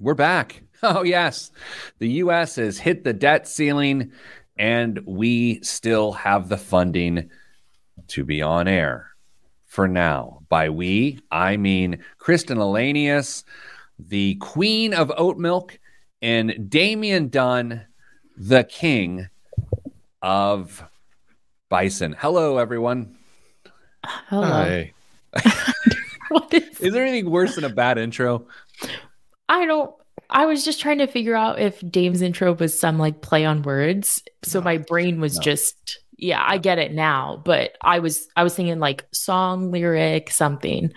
We're back. Oh, yes. The U.S. has hit the debt ceiling, and we still have the funding to be on air for now. By we, I mean Kristen Elanius, the queen of oat milk, and Damian Dunn, the king of bison. Hello, everyone. Hello. Hi. What is, Is there anything worse than a bad intro? I don't. I was just trying to figure out if Dame's intro was some like play on words. So my brain was no. just yeah, I get it now. But I was I was thinking like song lyric something.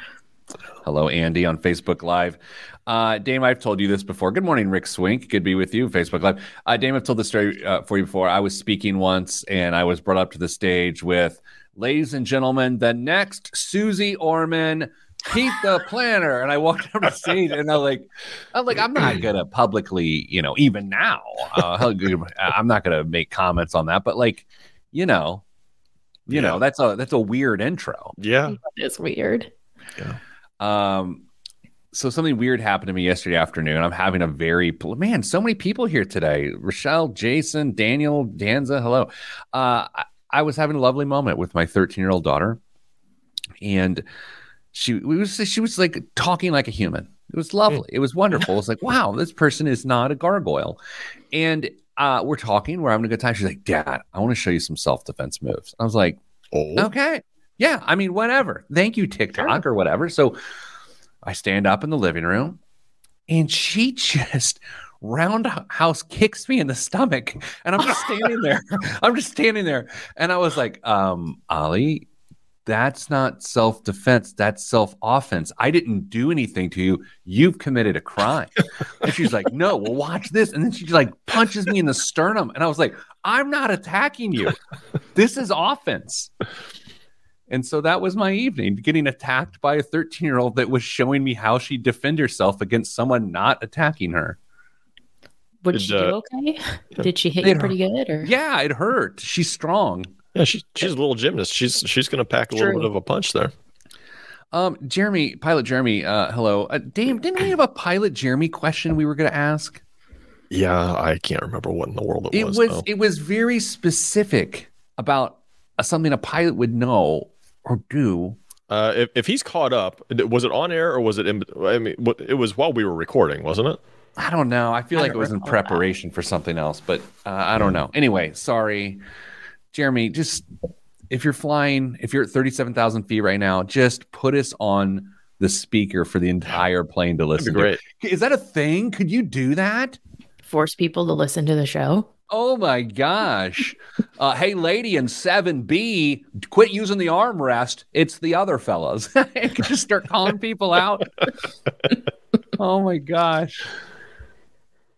Hello, Andy on Facebook Live. Uh, Dame, I've told you this before. Good morning, Rick Swink. Good to be with you, Facebook Live. Uh, Dame, I've told this story uh, for you before. I was speaking once and I was brought up to the stage with, ladies and gentlemen, the next Suze Orman, Pete the Planner. And I walked up the stage and I'm like, I'm like, I'm not going to publicly, you know, even now, uh, I'm not going to make comments on that. But like, you know, you Yeah. know, that's a that's a weird intro. Yeah. It's weird. Yeah. Um, so something weird happened to me yesterday afternoon. I'm having a very man. So many people here today. Rochelle, Jason, Daniel, Danza. Hello. Uh, I, I was having a lovely moment with my 13 year old daughter, and she was she was like talking like a human. It was lovely. It was wonderful. It's like wow, this person is not a gargoyle, and uh, we're talking. We're having a good time. She's like, Dad, I want to show you some self defense moves. I was like. Oh. Okay. Yeah. I mean, whatever. Thank you, TikTok or whatever. So I stand up in the living room and she just roundhouse kicks me in the stomach. And I'm just standing there. I'm just standing there. And I was like, um, Ollie, that's not self defense. That's self offense. I didn't do anything to you. You've committed a crime. And she's like, no, well, watch this. And then she like punches me in the sternum. And I was like, I'm not attacking you. This is offense. And so that was my evening, getting attacked by a 13 year old that was showing me how she defend herself against someone not attacking her. Would Did, she uh, do okay? Did she hit you pretty good or Yeah, it hurt. She's strong. Yeah, she's she's a little gymnast. She's she's gonna pack a little True. bit of a punch there. Um, Jeremy, pilot Jeremy, uh, hello. Uh, Dame, didn't we have a pilot Jeremy question we were going to ask? Yeah, I can't remember what in the world it, It was. was it was very specific about uh, something a pilot would know or do. Uh, if, if he's caught up, was it on air or was it in? I mean, it was while we were recording, wasn't it? I don't know. I feel I like it was in recall that. preparation for something else, but uh, I don't know. Anyway, sorry, Jeremy. Just if you're flying, if you're at thirty-seven thousand feet right now, just put us on the speaker for the entire plane to That'd be listen. great. To. Is that a thing? Could you do that? force people to listen to the show? Oh my gosh. Uh, hey, lady in 7B, quit using the armrest. It's the other fellas. Just start calling people out. oh my gosh.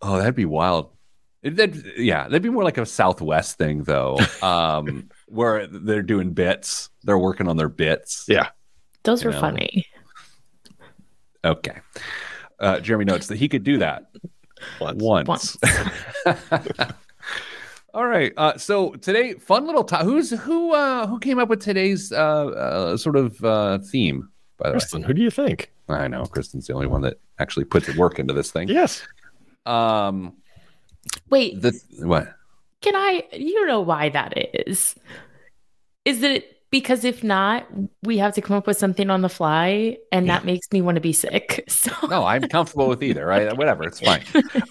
Oh, that'd be wild. It- that'd- yeah, that'd be more like a Southwest thing, though, um, where they're doing bits. They're working on their bits. Yeah. Those You were know. funny. Okay. Uh, Jeremy notes that he could do that Once. once. All right. Uh, so today, fun little time. Who's who? Uh, who came up with today's uh, uh, sort of uh, theme? By the Kristen, who do you think? I know Kristen's the only one that actually puts work into this thing. Yes. Um. Wait, The what? can I you know why that is? Is it because if not, we have to come up with something on the fly and that makes me want to be sick. So No, I'm comfortable with either. Right? Whatever. It's fine.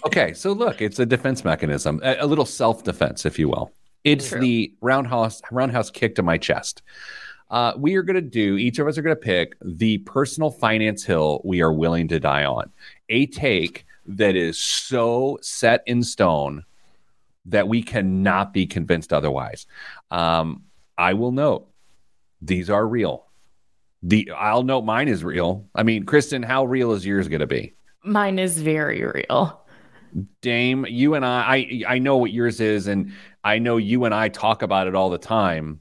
Okay. So look, it's a defense mechanism, a, a little self defense, if you will. It's True. the roundhouse roundhouse kick to my chest. Uh, we are going to do, each of us are going to pick the personal finance hill we are willing to die on. A take that is so set in stone that we cannot be convinced otherwise. Um, I will note these are real. The I'll note mine is real. I mean, Kristen, how real is yours going to be? mine is very real. Dame, you and I, I, I know what yours is, and I know you and I talk about it all the time.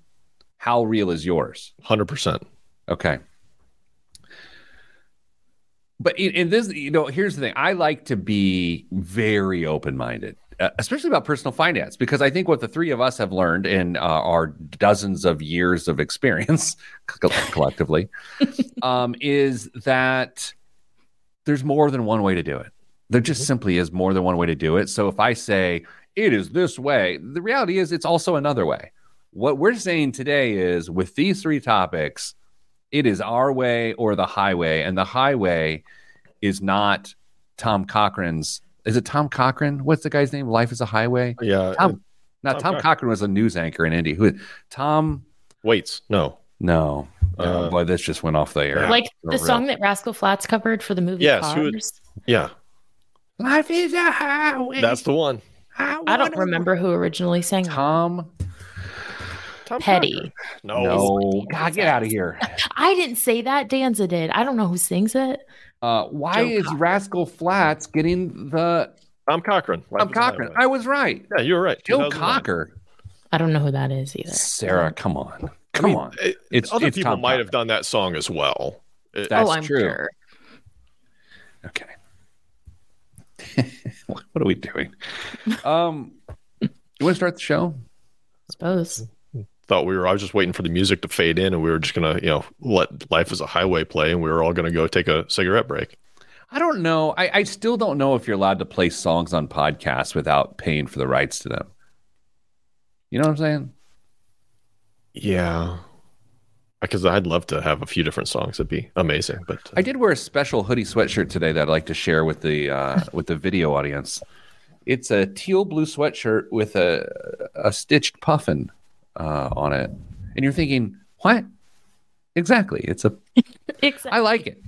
How real is yours? Hundred percent. Okay. But in, in this, you know, here's the thing. I like to be very open minded, uh, especially about personal finance, because I think what the three of us have learned in uh, our dozens of years of experience collectively um, is that there's more than one way to do it. There just simply is more than one way to do it. So if I say it is this way, the reality is it's also another way. What we're saying today is with these three topics, it is our way or the highway. And the highway is not Tom Cochrane's. Is it Tom Cochrane? What's the guy's name? Life is a Highway? Yeah. Tom, now, Tom Tom, Cochran. Cochran was a news anchor in Indy. Who? Tom? Waits. No. No. oh, Uh, boy, this just went off the air. Like the real. song that Rascal Flatts covered for the movie Yes, who- Cars. Yeah. Life is a highway. That's the one. I don't remember who originally sang it. Tom. Tom Petty. Cochran. No. No, God, get out of here. I didn't say that. Danza did. I don't know who sings it. Uh, why Joe is Cocker. Rascal Flatts getting the Tom Cochrane. Life Tom Cochrane? I was right. Yeah, you were right. Joe 2009. Cocker. I don't know who that is either. Sarah, come on, I come mean, on. it- It's- other it's people Tom might have done that song as well. It- That's oh, I'm true. sure. Okay. what are we doing? Um, you want to start the show? I suppose. Thought we were. I was just waiting for the music to fade in, and we were just gonna, you know, let "Life Is a Highway" play, and we were all gonna go take a cigarette break. I don't know. I, I still don't know if you're allowed to play songs on podcasts without paying for the rights to them. You know what I'm saying? Yeah, because I'd love to have a few different songs. It'd be amazing. But uh, I did wear a special hoodie sweatshirt today that I'd like to share with the uh, with the video audience. It's a teal blue sweatshirt with a a stitched puffin uh, on it, and you're thinking, what? Exactly. It's a. Exactly. I like it.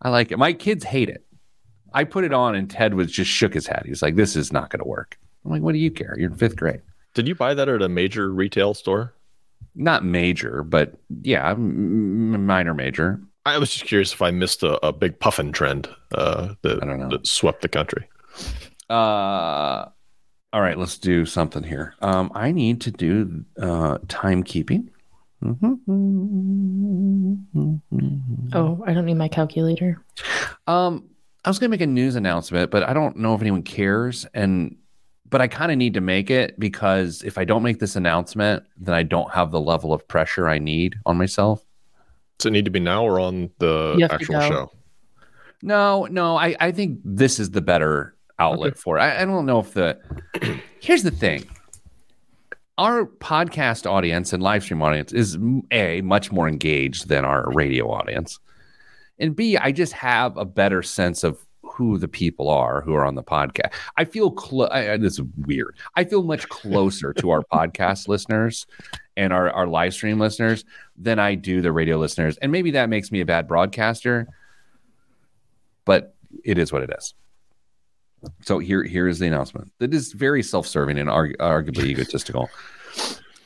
I like it. My kids hate it. I put it on, and Ted was just shook his head. He's like, "This is not going to work." I'm like, "What do you care? You're in fifth grade." did you buy that at a major retail store? Not major, but yeah, m- m- minor major. I was just curious if I missed a, a big puffin trend uh, that, I don't know. that swept the country. Uh, all right, let's do something here. Um, I need to do uh, timekeeping. Oh, I don't need my calculator. Um, I was going to make a news announcement, but I don't know if anyone cares. And but I kind of need to make it because if I don't make this announcement, then I don't have the level of pressure I need on myself. Does it need to be now or on the You have to actual show? No, no, I, I think this is the better outlet for it. I, I don't know if the here's the thing. Our podcast audience and live stream audience is a much more engaged than our radio audience. And B, I just have a better sense of who the people are who are on the podcast. I feel close. This is weird. I feel much closer to our podcast listeners and our, our live stream listeners than I do the radio listeners. And maybe that makes me a bad broadcaster but it is what it is. So here, here is the announcement. That is very self-serving and argu- arguably egotistical.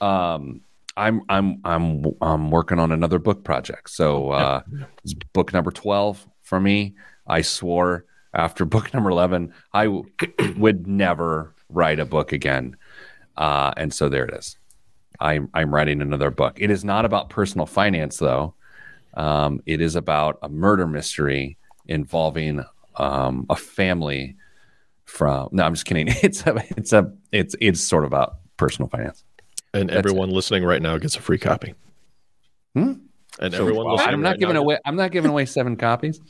Um, I'm, I'm, I'm, I'm working on another book project. So uh, it's book number twelve for me. I swore after book number eleven I w- would never write a book again, uh, and so there it is. I'm, I'm writing another book. It is not about personal finance though. Um, it is about a murder mystery involving um, a family from. No, I'm just kidding. It's a, it's a, it's, it's sort of about personal finance. And That's everyone listening right now gets a free copy. Hmm? And So, everyone well, I'm not right giving now away. I'm not giving away seven copies.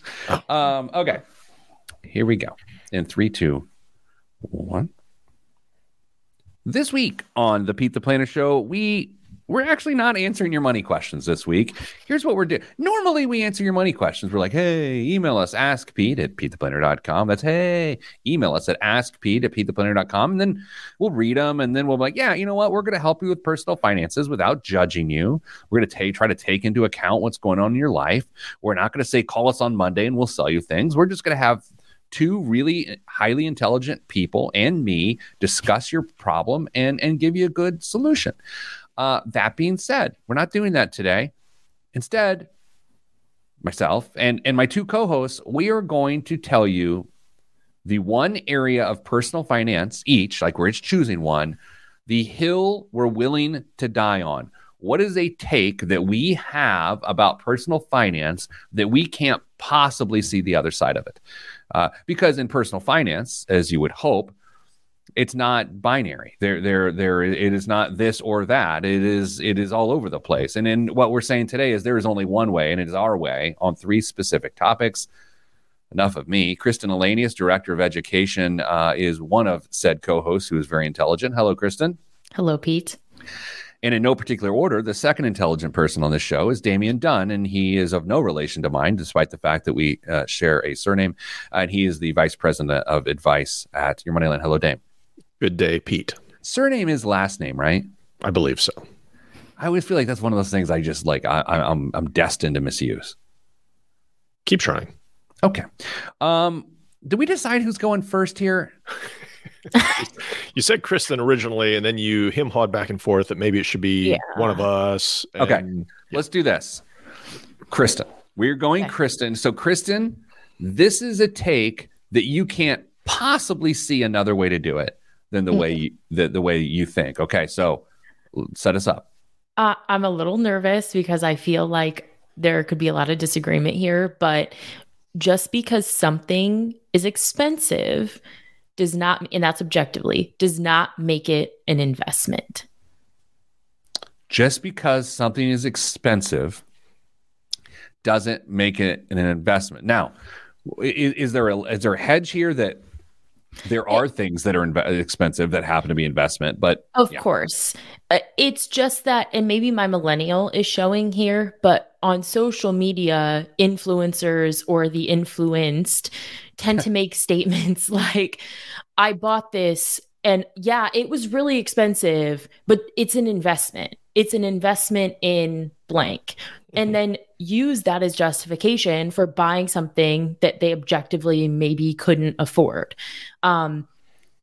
Um, okay, here we go. In three, two, one. This week on the Pete the Planner Show, we we're actually not answering your money questions this week. Here's what we're doing. Normally, we answer your money questions. We're like, hey, email us, ask Pete at PeteThePlanner.com. That's hey, email us at ask Pete at PeteThePlanner.com. And then we'll read them. And then we'll be like, yeah, you know what? We're going to help you with personal finances without judging you. We're going to try to take into account what's going on in your life. We're not going to say, call us on Monday and we'll sell you things. We're just going to have two really eh, highly intelligent people and me discuss your problem and and give you a good solution. Uh, that being said, we're not doing that today. Instead, myself and and my two co-hosts, we are going to tell you the one area of personal finance each, like we're each choosing one, the hill we're willing to die on. What is a take that we have about personal finance that we can't possibly see the other side of it? Uh, because in personal finance, as you would hope, it's not binary. There, there, there. It is not this or that. It is, it is all over the place. And in what we're saying today is there is only one way, and it is our way on three specific topics. enough of me. Kristen Elanius, Director of Education, uh, is one of said co hosts who is very intelligent. Hello, Kristen. Hello, Pete. And in no particular order, the second intelligent person on this show is Damian Dunn, and he is of no relation to mine, despite the fact that we uh, share a surname. And he is the vice president of advice at Your Moneyline. Hello, Dame. Good day, Pete. Surname is last name, right? I believe so. I always feel like that's one of those things I just like. I, I, I'm I'm destined to misuse. Keep trying. Okay. Um, did we decide who's going first here? you said Kristen originally, and then you him hawed back and forth that maybe it should be Yeah. one of us. Okay. and- Let's do this. Kristen, we're going Okay. Kristen. So, Kristen, this is a take that you can't possibly see another way to do it than the way you, the, the way you think. Okay. So, set us up. Uh, I'm a little nervous because I feel like there could be a lot of disagreement here, but just because something is expensive does not, and that's objectively, does not make it an investment. Just because something is expensive doesn't make it an investment. Now, is, is there a is there a hedge here that there are things that are inve- expensive that happen to be investment, but Of Yeah. course. Uh, it's just that, and maybe my millennial is showing here, but on social media, influencers or the influenced tend to make statements like, I bought this and yeah, it was really expensive, but it's an investment. It's an investment in blank. And then use that as justification for buying something that they objectively maybe couldn't afford. Um,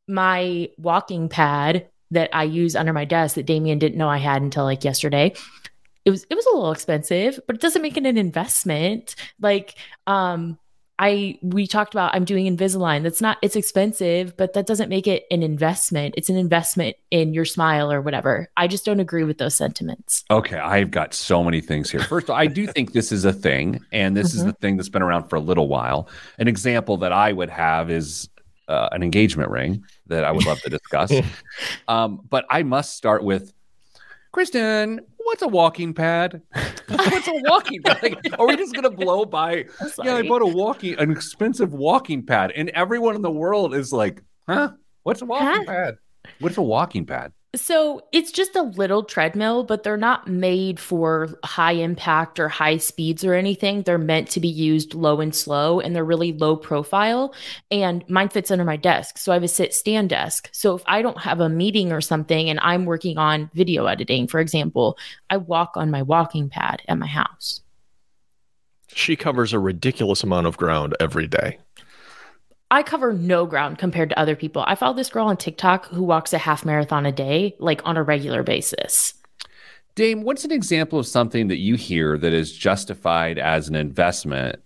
my walking pad that I use under my desk that Damian didn't know I had until like yesterday. It was it was a little expensive, but it doesn't make it an investment. Like um I we talked about I'm doing Invisalign. That's not it's expensive, but that doesn't make it an investment. It's an investment in your smile or whatever. I just don't agree with those sentiments. Okay, I've got so many things here. First, of all, I do think this is a thing, and this is Mhm. the thing that's been around for a little while. An example that I would have is uh, an engagement ring that I would love to discuss. um, but I must start with Kristen. What's a walking pad? what's a walking pad? Like, are we just gonna blow by? Yeah, I bought a walking, an expensive walking pad, and everyone in the world is like, "Huh? What's a walking Huh? pad? What's a walking pad?" So it's just a little treadmill, but they're not made for high impact or high speeds or anything. They're meant to be used low and slow, and they're really low profile. And mine fits under my desk. So I have a sit stand desk. So if I don't have a meeting or something and I'm working on video editing, for example, I walk on my walking pad at my house. She covers a ridiculous amount of ground every day. I cover no ground compared to other people. I follow this girl on TikTok who walks a half marathon a day, like on a regular basis. Dame, what's an example of something that you hear that is justified as an investment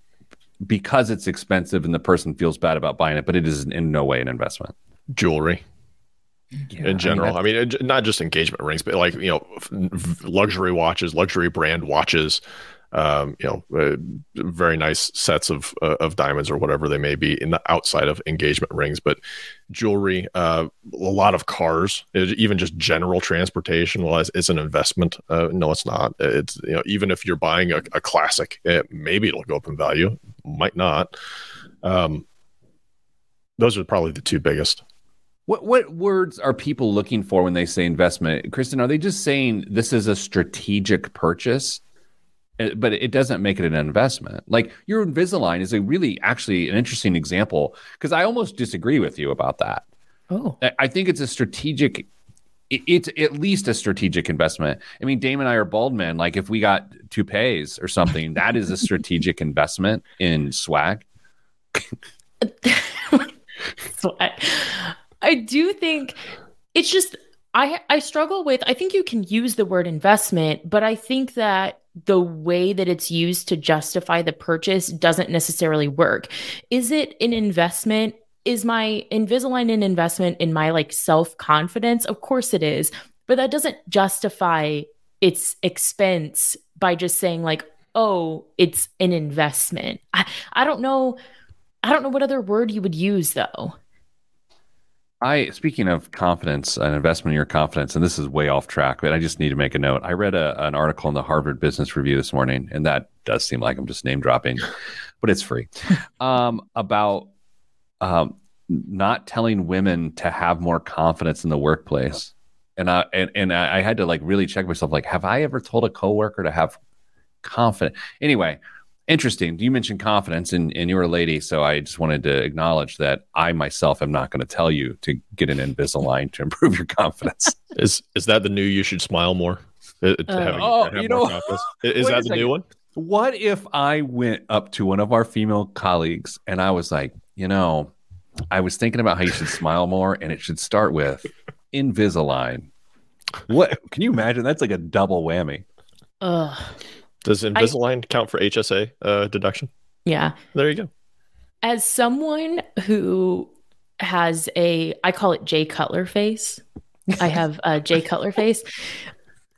because it's expensive and the person feels bad about buying it, but it is in no way an investment? Jewelry Yeah, in general. I I mean, mean, uh, not just engagement rings, but like you know, f- v- luxury watches, luxury brand watches. Um, you know, uh, very nice sets of uh, of diamonds or whatever they may be in the outside of engagement rings, but jewelry, uh, a lot of cars, even just general transportation. Well, it's, an investment. Uh, no, it's not. It's you know, even if you're buying a, a classic, eh, maybe it'll go up in value, might not. Um, those are probably the two biggest. what what words are people looking for when they say investment? Kristen, are they just saying this is a strategic purchase? Uh, But it doesn't make it an investment. Like your Invisalign is a really actually an interesting example because I almost disagree with you about that. Oh. I- I think it's a strategic. It's at least a strategic investment. I mean, Dame and I are bald men. Like, if we got toupees or something, that is a strategic investment in swag. so I, I do think it's just I I struggle with I think you can use the word investment, but I think that the way that it's used to justify the purchase doesn't necessarily work. Is it an investment? Is my Invisalign an investment in my like self-confidence? Of course it is, but that doesn't justify its expense by just saying like, "Oh, it's an investment." I I don't know I don't know what other word you would use though. I speaking of confidence, an investment in your confidence, and this is way off track, but I just need to make a note. I read a, an article in the Harvard Business Review this morning, and that does seem like I'm just name dropping, but it's free. um, about um, not telling women to have more confidence in the workplace, and I and, and I had to like really check myself. Like, have I ever told a coworker to have confidence? Anyway, interesting. You mentioned confidence, and, and you're a lady, so I just wanted to acknowledge that I myself am not going to tell you to get an Invisalign to improve your confidence. Is is that the new? You should smile more. Uh, to Uh, having- oh, to have you know- confidence? Is that the second. new one? What if I went up to one of our female colleagues and I was like, you know, I was thinking about how you should smile more, and it should start with Invisalign. What can you imagine? That's like a double whammy. Ugh. Does Invisalign count for HSA uh, deduction? Yeah. There you go. As someone who has a, I call it Jay Cutler face. I have a Jay Cutler face.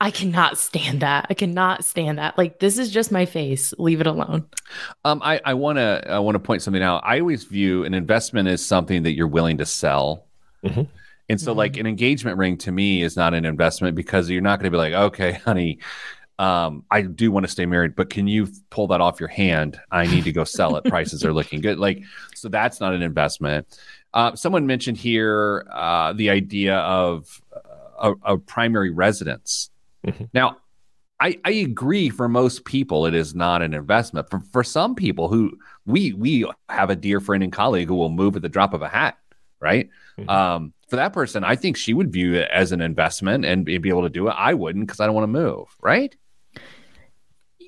I cannot stand that. I cannot stand that. Like this is just my face. Leave it alone. Um, I, I want to I want to point something out. I always view an investment as something that you're willing to sell. Mhm. And so, like an engagement ring to me is not an investment because you're not going to be like, okay, honey, um, I do want to stay married, but can you pull that off your hand? I need to go sell it. Prices are looking good. Like, so that's not an investment. Uh, someone mentioned here uh, the idea of uh, a, a primary residence. Mhm. Now, I, I agree for most people it is not an investment. For for some people who we we have a dear friend and colleague who will move at the drop of a hat, right? Mhm. Um, for that person, I think she would view it as an investment and be able to do it. I wouldn't because I don't want to move, right?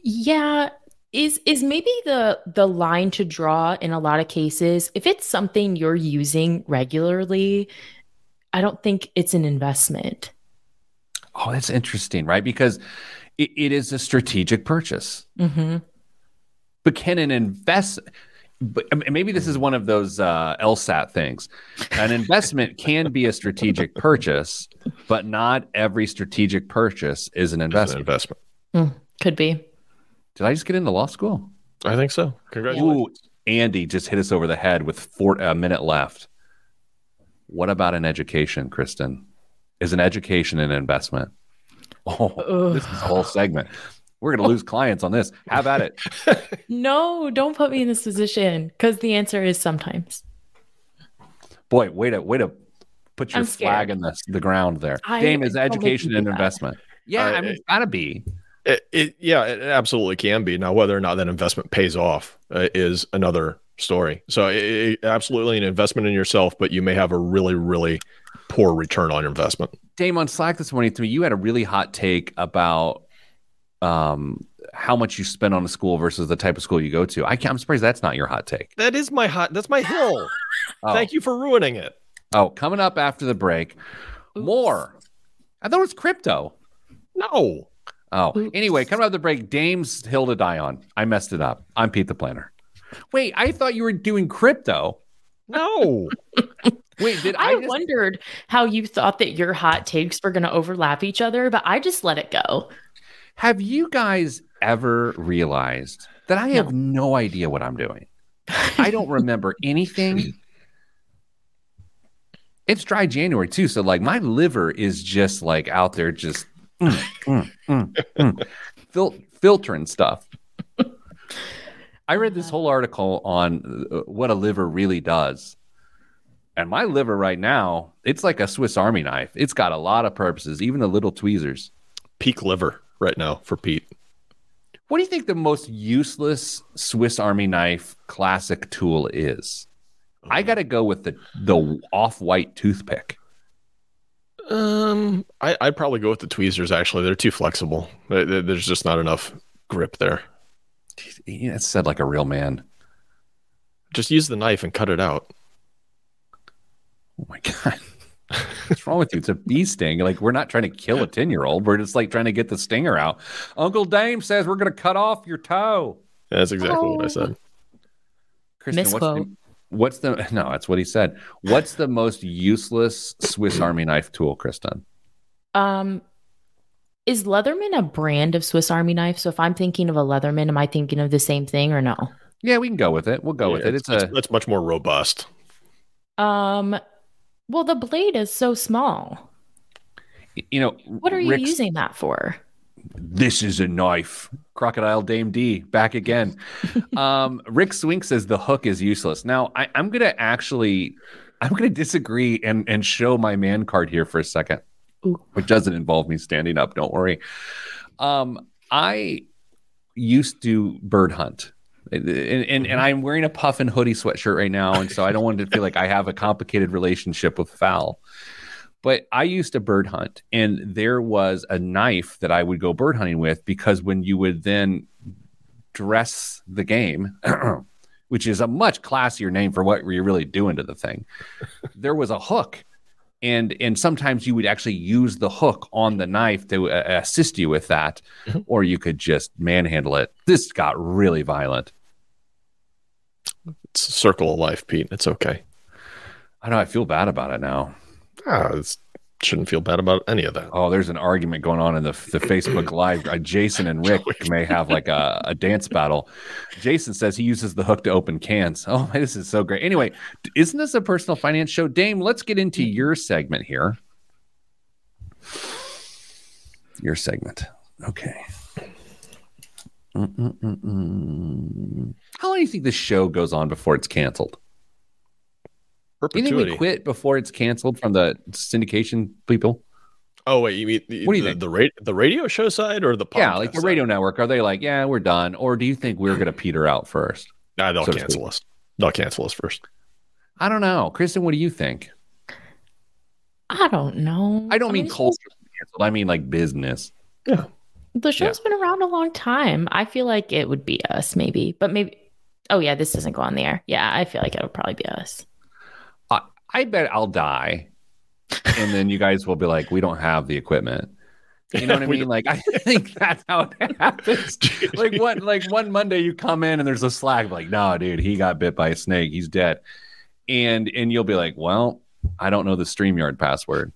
Yeah. Is is maybe the the line to draw in a lot of cases if it's something you're using regularly, I don't think it's an investment. Oh, that's interesting, right? Because it, it is a strategic purchase. hmm But can an invest? But maybe this is one of those uh, LSAT things. An investment can be a strategic purchase, but not every strategic purchase is an It's an investment. investment. Could be. Did I just get into law school? I think so. Congratulations. Ooh, Andy just hit us over the head with four, a minute left. What about an education, Kristen? Is an education an investment? Oh, Ugh. this is a whole segment. We're going to lose clients on this. Have at it. No, don't put me in this position because the answer is sometimes. Boy, way to way to put your flag in the, the ground there. I- Dame, is don't make me education do an investment? Yeah, Uh, I mean, it's got to be. It, it, yeah, it absolutely can be. Now, whether or not that investment pays off uh, is another story. So, it, it- absolutely an investment in yourself, but you may have a really, really poor return on your investment. Dame on Slack this morning to me, you had a really hot take about um, how much you spend on a school versus the type of school you go to. I can't, I'm surprised that's not your hot take. That is my hot. That's my hill. Oh. Thank you for ruining it. Oh, coming up after the break, more. I thought it was crypto. No. Oh, Oops. anyway, coming up the break, Dame's Hill to die on. I messed it up. I'm Pete the Planner. Wait, I thought you were doing crypto. No. Wait, did I, I, just, wondered how you thought that your hot takes were going to overlap each other, but I just let it go. have you guys ever realized that I have no idea what I'm doing? I don't remember anything. It's dry January too, so like my liver is just like out there, just mm, mm, mm, fil- filtering stuff. I read this whole article on uh, what a liver really does. And my liver right now, it's like a Swiss Army knife. It's got a lot of purposes, even the little tweezers. Peak liver right now for Pete. What do you think the most useless Swiss Army knife classic tool is? I got to go with the the off-white toothpick. Um, I, I'd probably go with the tweezers. Actually, they're too flexible. There- there- There's just not enough grip there. Yeah, It's said like a real man. Just use the knife and cut it out. Oh my god. What's wrong with you? It's a bee sting. Like we're not trying to kill a 10-year-old. We're just like trying to get the stinger out. Uncle Dame says we're going to cut off your toe. That's exactly what I said. Kristen, what's the, Misquote. What's the No, that's what he said. What's the most useless Swiss Army knife tool, Kristen? Um, is Leatherman a brand of Swiss Army knife? So if I'm thinking of a Leatherman, am I thinking of the same thing or no? Yeah, we can go with it. We'll go with Yeah, it. It's a it's much more robust. Um, Well, the blade is so small. You know, What are you Rick's- using that for? This is a knife. Crocodile Dame D back again. um, Rick Swink says the hook is useless. Now I, I'm gonna actually I'm gonna disagree and and show my man card here for a second. Ooh. Which doesn't involve me standing up, don't worry. Um, I used to bird hunt. And, and, and I'm wearing a puff and hoodie sweatshirt right now, and so I don't want to feel like I have a complicated relationship with fowl. But I used to bird hunt, and there was a knife that I would go bird hunting with because when you would then dress the game, which is a much classier name for what you're really doing to the thing, there was a hook. And, and sometimes you would actually use the hook on the knife to uh, assist you with that, Mhm. or you could just manhandle it. This got really violent. It's a circle of life, Pete. It's okay. I know I feel bad about it now. Ah, shouldn't feel bad about any of that. Oh, there's an argument going on in the the Facebook Live. Uh, Jason and Rick may have like a, a dance battle. Jason says he uses the hook to open cans. Oh, this is so great. Anyway, isn't this a personal finance show? Dame, let's get into your segment here. Your segment. Okay. Mm-mm-mm-mm. How long do you think this show goes on before it's canceled? Do you think we quit before it's canceled from the syndication people? Oh wait, you mean the, What do you the, think? the, ra- the radio show side or the podcast Yeah, like the side? radio network. Are they like, yeah, we're done? Or do you think we're going to peter out first? Nah, they'll so cancel us. They'll cancel us first. I don't know. Kristen, what do you think? I don't know. I don't mean mean, culture canceled. I mean like business. Yeah, the show's been around a long time. I feel like it would be us, maybe, but maybe. Oh yeah, this doesn't go on the air. Yeah, I feel like it'll probably be us. I bet I'll die. And then you guys will be like, we don't have the equipment. You know what I mean? Like I think that's how it happens. like one like one Monday you come in and there's a slack like, no, dude, he got bit by a snake. He's dead. And and you'll be like, well, I don't know the StreamYard password.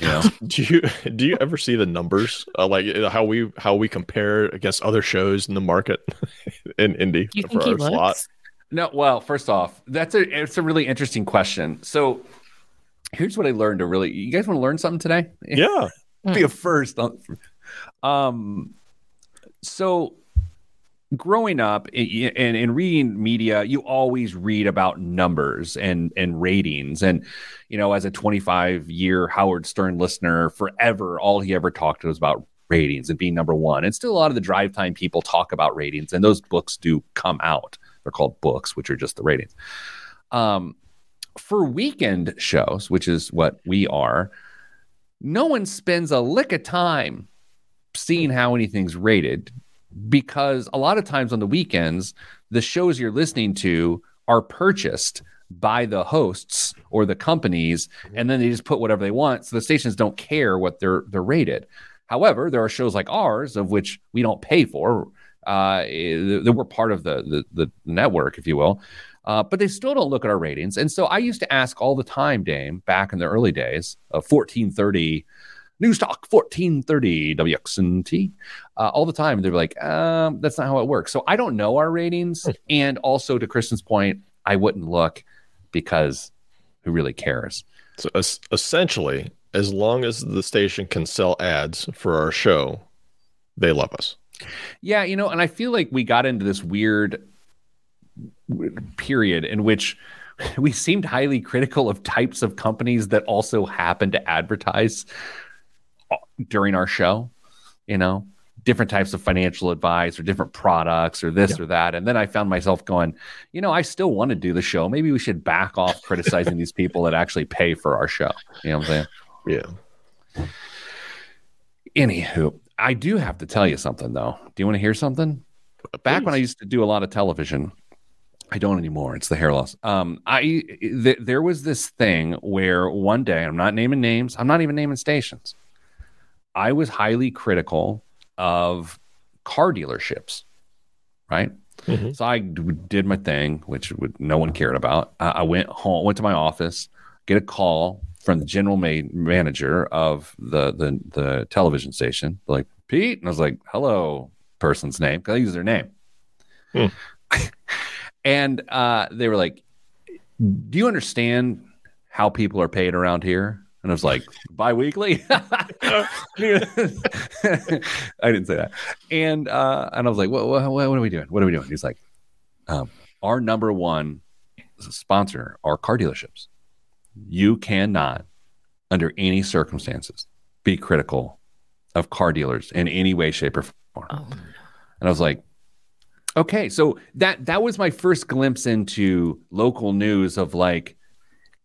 You know? do you do you ever see the numbers uh, like uh, how we how we compare against other shows in the market in Indy you for think he our slot? Looks? No, well, first off, that's a it's a really interesting question. So here's what I learned to really you guys want to learn something today? Yeah, Be a first. Um so growing up i- and, and reading media, you always read about numbers and and ratings. And you know, as a 25 year Howard Stern listener, forever all he ever talked to was about ratings and being number one. And still a lot of the drive time people talk about ratings, and those books do come out. They're called books, which are just the ratings. Um, for weekend shows, which is what we are, no one spends a lick of time seeing how anything's rated because a lot of times on the weekends, the shows you're listening to are purchased by the hosts or the companies, and then they just put whatever they want. So the stations don't care what they're they're rated. However, there are shows like ours of which we don't pay for. Uh, eh, that we're part of the, the the network, if you will. Uh, but they still don't look at our ratings. And so I used to ask all the time, Dame, back in the early days of 1430 News Talk 1430 WXNT uh, all the time. They're like, um, that's not how it works. So I don't know our ratings. and also, to Kristen's point, I wouldn't look because who really cares? so es- essentially, as long as the station can sell ads for our show, they love us. Yeah, you know, and I feel like we got into this weird period in which we seemed highly critical of types of companies that also happen to advertise uh, during our show, you know, different types of financial advice or different products or this or that. And then I found myself going, you know, I still want to do the show. Maybe we should back off criticizing these people that actually pay for our show. You know what I'm saying? Yeah. Anywho, I do have to tell you something though. Do you want to hear something? Back when I used to do a lot of television, I don't anymore. It's the hair loss. Um, I th- there was this thing where one day I'm not naming names. I'm not even naming stations. I was highly critical of car dealerships, right? Mhm. So I d- did my thing, which would, no one cared about. I went home, went to my office, get a call from the general ma- manager of the, the the television station, like Pete, and I was like, "Hello, person's name," because I use their name. Hmm. and uh, they were like, "Do you understand how people are paid around here? And I was like, bi-weekly? I didn't say that. And uh, and I was like, what, what, what are we doing? What are we doing? He's like, um, our number one sponsor are car dealerships. You cannot, under any circumstances, be critical of car dealers in any way, shape, or form. Oh. And I was like, okay. So that that was my first glimpse into local news of like,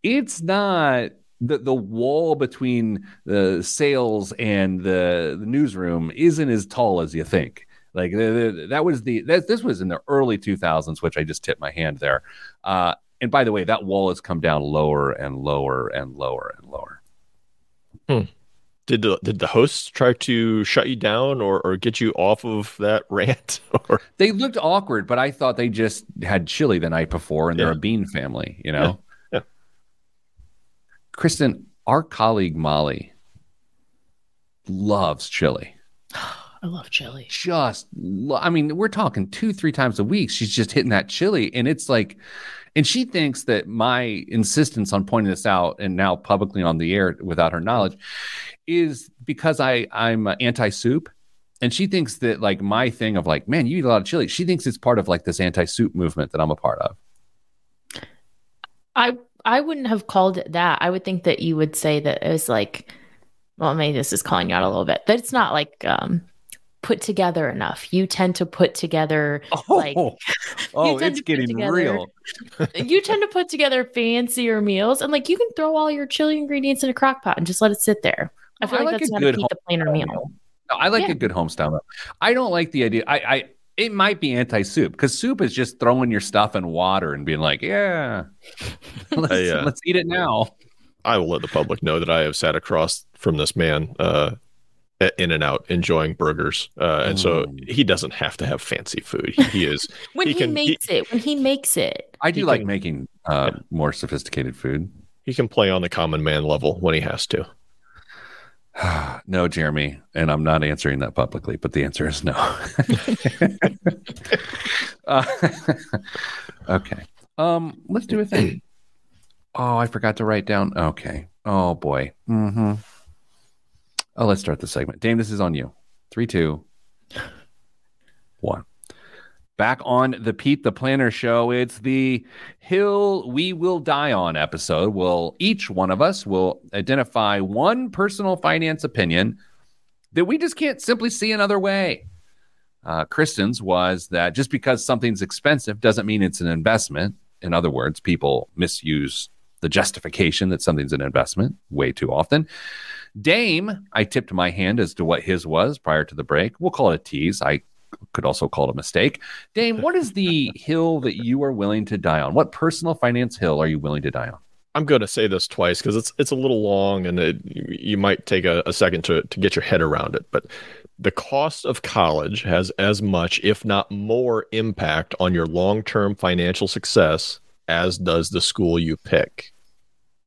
it's not the the wall between the sales and the, the newsroom isn't as tall as you think. Like the, the, that was the that, this was in the early 2000s, which I just tipped my hand there. Uh, and by the way, that wall has come down lower and lower and lower and lower. Hmm. Did the did the hosts try to shut you down or, or get you off of that rant? Or they looked awkward, but I thought they just had chili the night before, and yeah. they're a bean family, you know. Yeah. yeah. Kristen, our colleague Molly loves chili. I love chili. Just, I mean, we're talking two, three times a week. She's just hitting that chili, and it's like, and she thinks that my insistence on pointing this out and now publicly on the air without her knowledge is because I I'm anti soup, and she thinks that like my thing of like, man, you eat a lot of chili. She thinks it's part of like this anti soup movement that I'm a part of. I I wouldn't have called it that. I would think that you would say that it was like, well, maybe this is calling you out a little bit. That it's not like um put together enough. You tend to put together oh, like oh, it's getting together, real. you tend to put together fancier meals, and like you can throw all your chili ingredients in a crock pot and just let it sit there. I feel I like, like, that's how to keep the plainer meal. meal. No, I like yeah. a good homestyle meal. I don't like the idea. I, I it might be anti-soup because soup is just throwing your stuff in water and being like, yeah, let's, I, uh, let's eat it now. I will let the public know that I have sat across from this man uh, in and out enjoying burgers uh, and so he doesn't have to have fancy food. He, he is when he, he can, makes he, it when he makes it. I do like can, making uh, yeah. more sophisticated food. He can play on the common man level when he has to. No jeremy and i'm not answering that publicly but the answer is no. Uh, okay. Um let's do a thing. Oh i forgot to write down okay. Oh boy. Mm-hmm Oh, let's start the segment. Dame, this is on you. Three, two, one. Back on the Pete the Planner show. It's the Hill We Will Die On episode. Well, each one of us will identify one personal finance opinion that we just can't simply see another way. Uh, Kristen's was that just because something's expensive doesn't mean it's an investment. In other words, people misuse the justification that something's an investment way too often. Dame, I tipped my hand as to what his was prior to the break. We'll call it a tease. I could also call it a mistake. Dame, what is the hill that you are willing to die on? What personal finance hill are you willing to die on? I'm going to say this twice because it's it's a little long and it, you might take a, a second to to get your head around it. But the cost of college has as much, if not more, impact on your long term financial success as does the school you pick.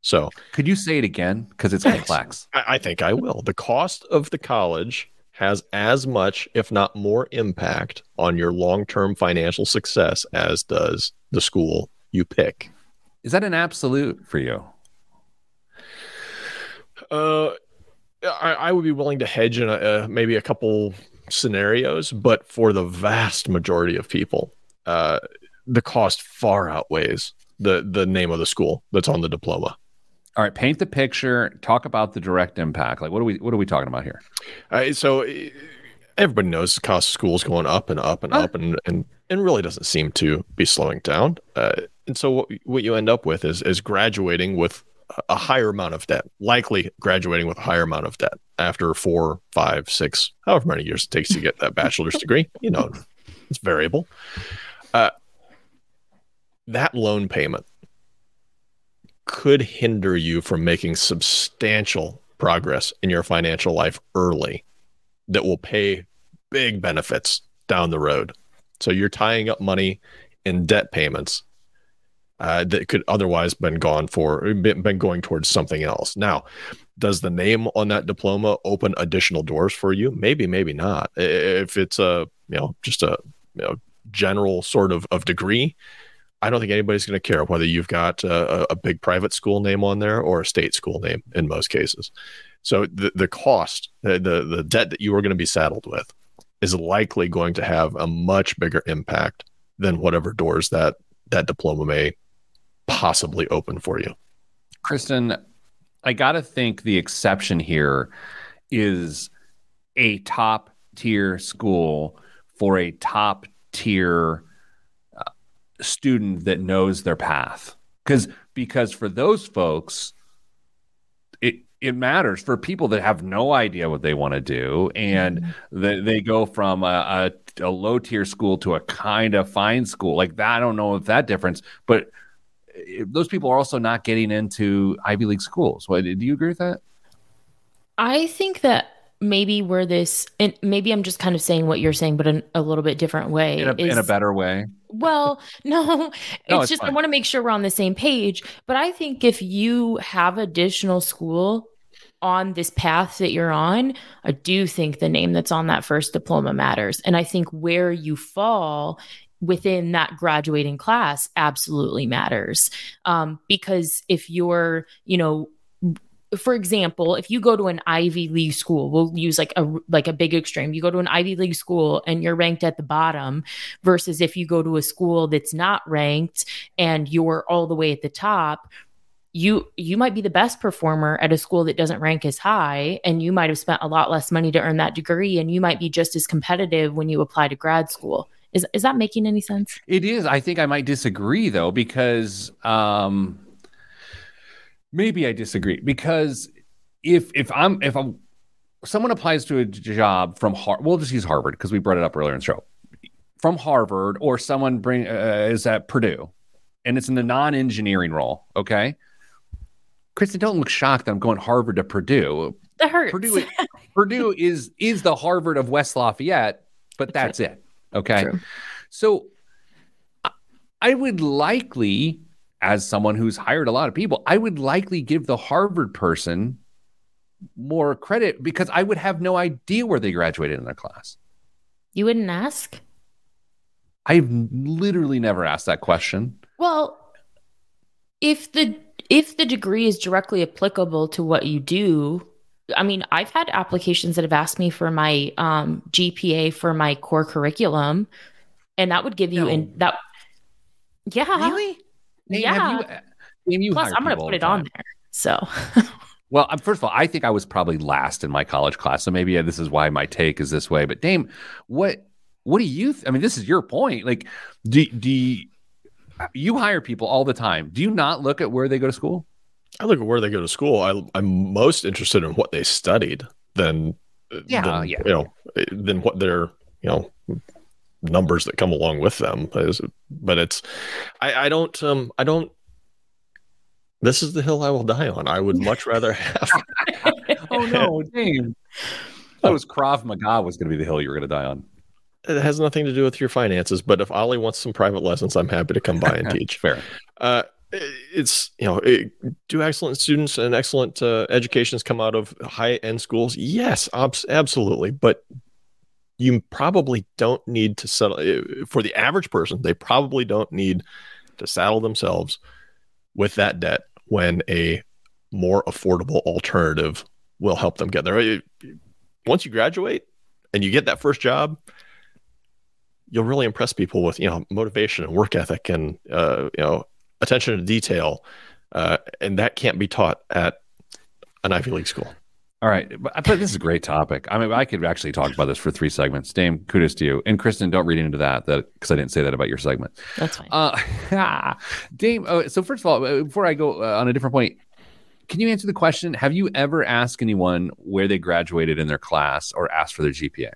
So, could you say it again? Because it's complex. I, I think I will. The cost of the college has as much, if not more, impact on your long term financial success as does the school you pick. Is that an absolute for you? Uh, I, I would be willing to hedge in a, uh, maybe a couple scenarios, but for the vast majority of people, uh, the cost far outweighs the the name of the school that's on the diploma. All right, paint the picture. Talk about the direct impact. Like, what are we what are we talking about here? Uh, so everybody knows the cost of school is going up and up and huh? up, and and and really doesn't seem to be slowing down. Uh, and so what what you end up with is is graduating with a higher amount of debt, likely graduating with a higher amount of debt after four, five, six, however many years it takes to get that bachelor's degree. You know, it's variable. Uh, that loan payment could hinder you from making substantial progress in your financial life early that will pay big benefits down the road. So you're tying up money in debt payments uh, that could otherwise been gone for been, going towards something else. Now, does the name on that diploma open additional doors for you? Maybe, maybe not. If it's a you know just a you know general sort of of degree, I don't think anybody's going to care whether you've got a, a, big private school name on there or a state school name in most cases. So the, the cost, the, the, debt that you are going to be saddled with is likely going to have a much bigger impact than whatever doors that that diploma may possibly open for you. Kristen, I got to think the exception here is a top tier school for a top tier student that knows their path. Because because for those folks, it it matters for people that have no idea what they want to do and mm-hmm. they, they go from a, a, a low tier school to a kind of fine school like that i don't know if that difference but those people are also not getting into ivy league schools what, do you agree with that i think that maybe where this and maybe i'm just kind of saying what you're saying but in a little bit different way in a, is, in a better way well no it's, no, it's just fine. i want to make sure we're on the same page but i think if you have additional school on this path that you're on i do think the name that's on that first diploma matters and i think where you fall within that graduating class absolutely matters um, because if you're you know for example, if you go to an Ivy League school, we'll use like a like a big extreme. You go to an Ivy League school and you're ranked at the bottom versus if you go to a school that's not ranked and you're all the way at the top, you you might be the best performer at a school that doesn't rank as high and you might have spent a lot less money to earn that degree and you might be just as competitive when you apply to grad school. Is is that making any sense? It is. I think I might disagree though because um maybe I disagree because if if I'm if I'm someone applies to a job from Harvard, we'll just use Harvard because we brought it up earlier in the show. From Harvard, or someone bring uh, is at Purdue, and it's in the non-engineering role. Okay, Kristen, don't look shocked that I'm going Harvard to Purdue. That hurts. Purdue, Purdue is is the Harvard of West Lafayette, but that's it. Okay, True. so I would likely as someone who's hired a lot of people, I would likely give the Harvard person more credit because I would have no idea where they graduated in their class. You wouldn't ask? I've literally never asked that question. Well, if the if the degree is directly applicable to what you do, I mean, I've had applications that have asked me for my um, GPA for my core curriculum, and that would give you no. in that. Yeah, really? Name, yeah. Uh, you, you Plus, I'm going to put it on there. So. well, first of all, I think I was probably last in my college class, so maybe this is why my take is this way. But Dame, what what do you? Th- I mean, this is your point. Like, do do you, you hire people all the time? Do you not look at where they go to school? I look at where they go to school. I, I'm most interested in what they studied than yeah, than, yeah. you know than what their you know numbers that come along with them. But it's, I, I don't, um, I don't. This is the hill I will die on. I would much rather have. oh no, Dave! That was Krav Maga was going to be the hill you were going to die on. It has nothing to do with your finances, but if Ollie wants some private lessons, I'm happy to come by and teach. Fair. Uh, it's you know it, do excellent students and excellent uh, educations come out of high end schools yes ob- absolutely but you probably don't need to settle eh, for the average person they probably don't need to saddle themselves with that debt when a more affordable alternative will help them get there. Eh, once you graduate and you get that first job you'll really impress people with you know motivation and work ethic and uh, you know attention to detail uh, and that can't be taught at an ivy league school all right, but, but, this is a great topic. I mean, I could actually talk about this for three segments. Dame, kudos to you. And Kristen, don't read into that that because I didn't say that about your segment. That's fine. Uh, Dame, oh, so first of all, uh, before I go uh, on a different point, can you answer the question? Have you ever asked anyone where they graduated in their class or asked for their GPA?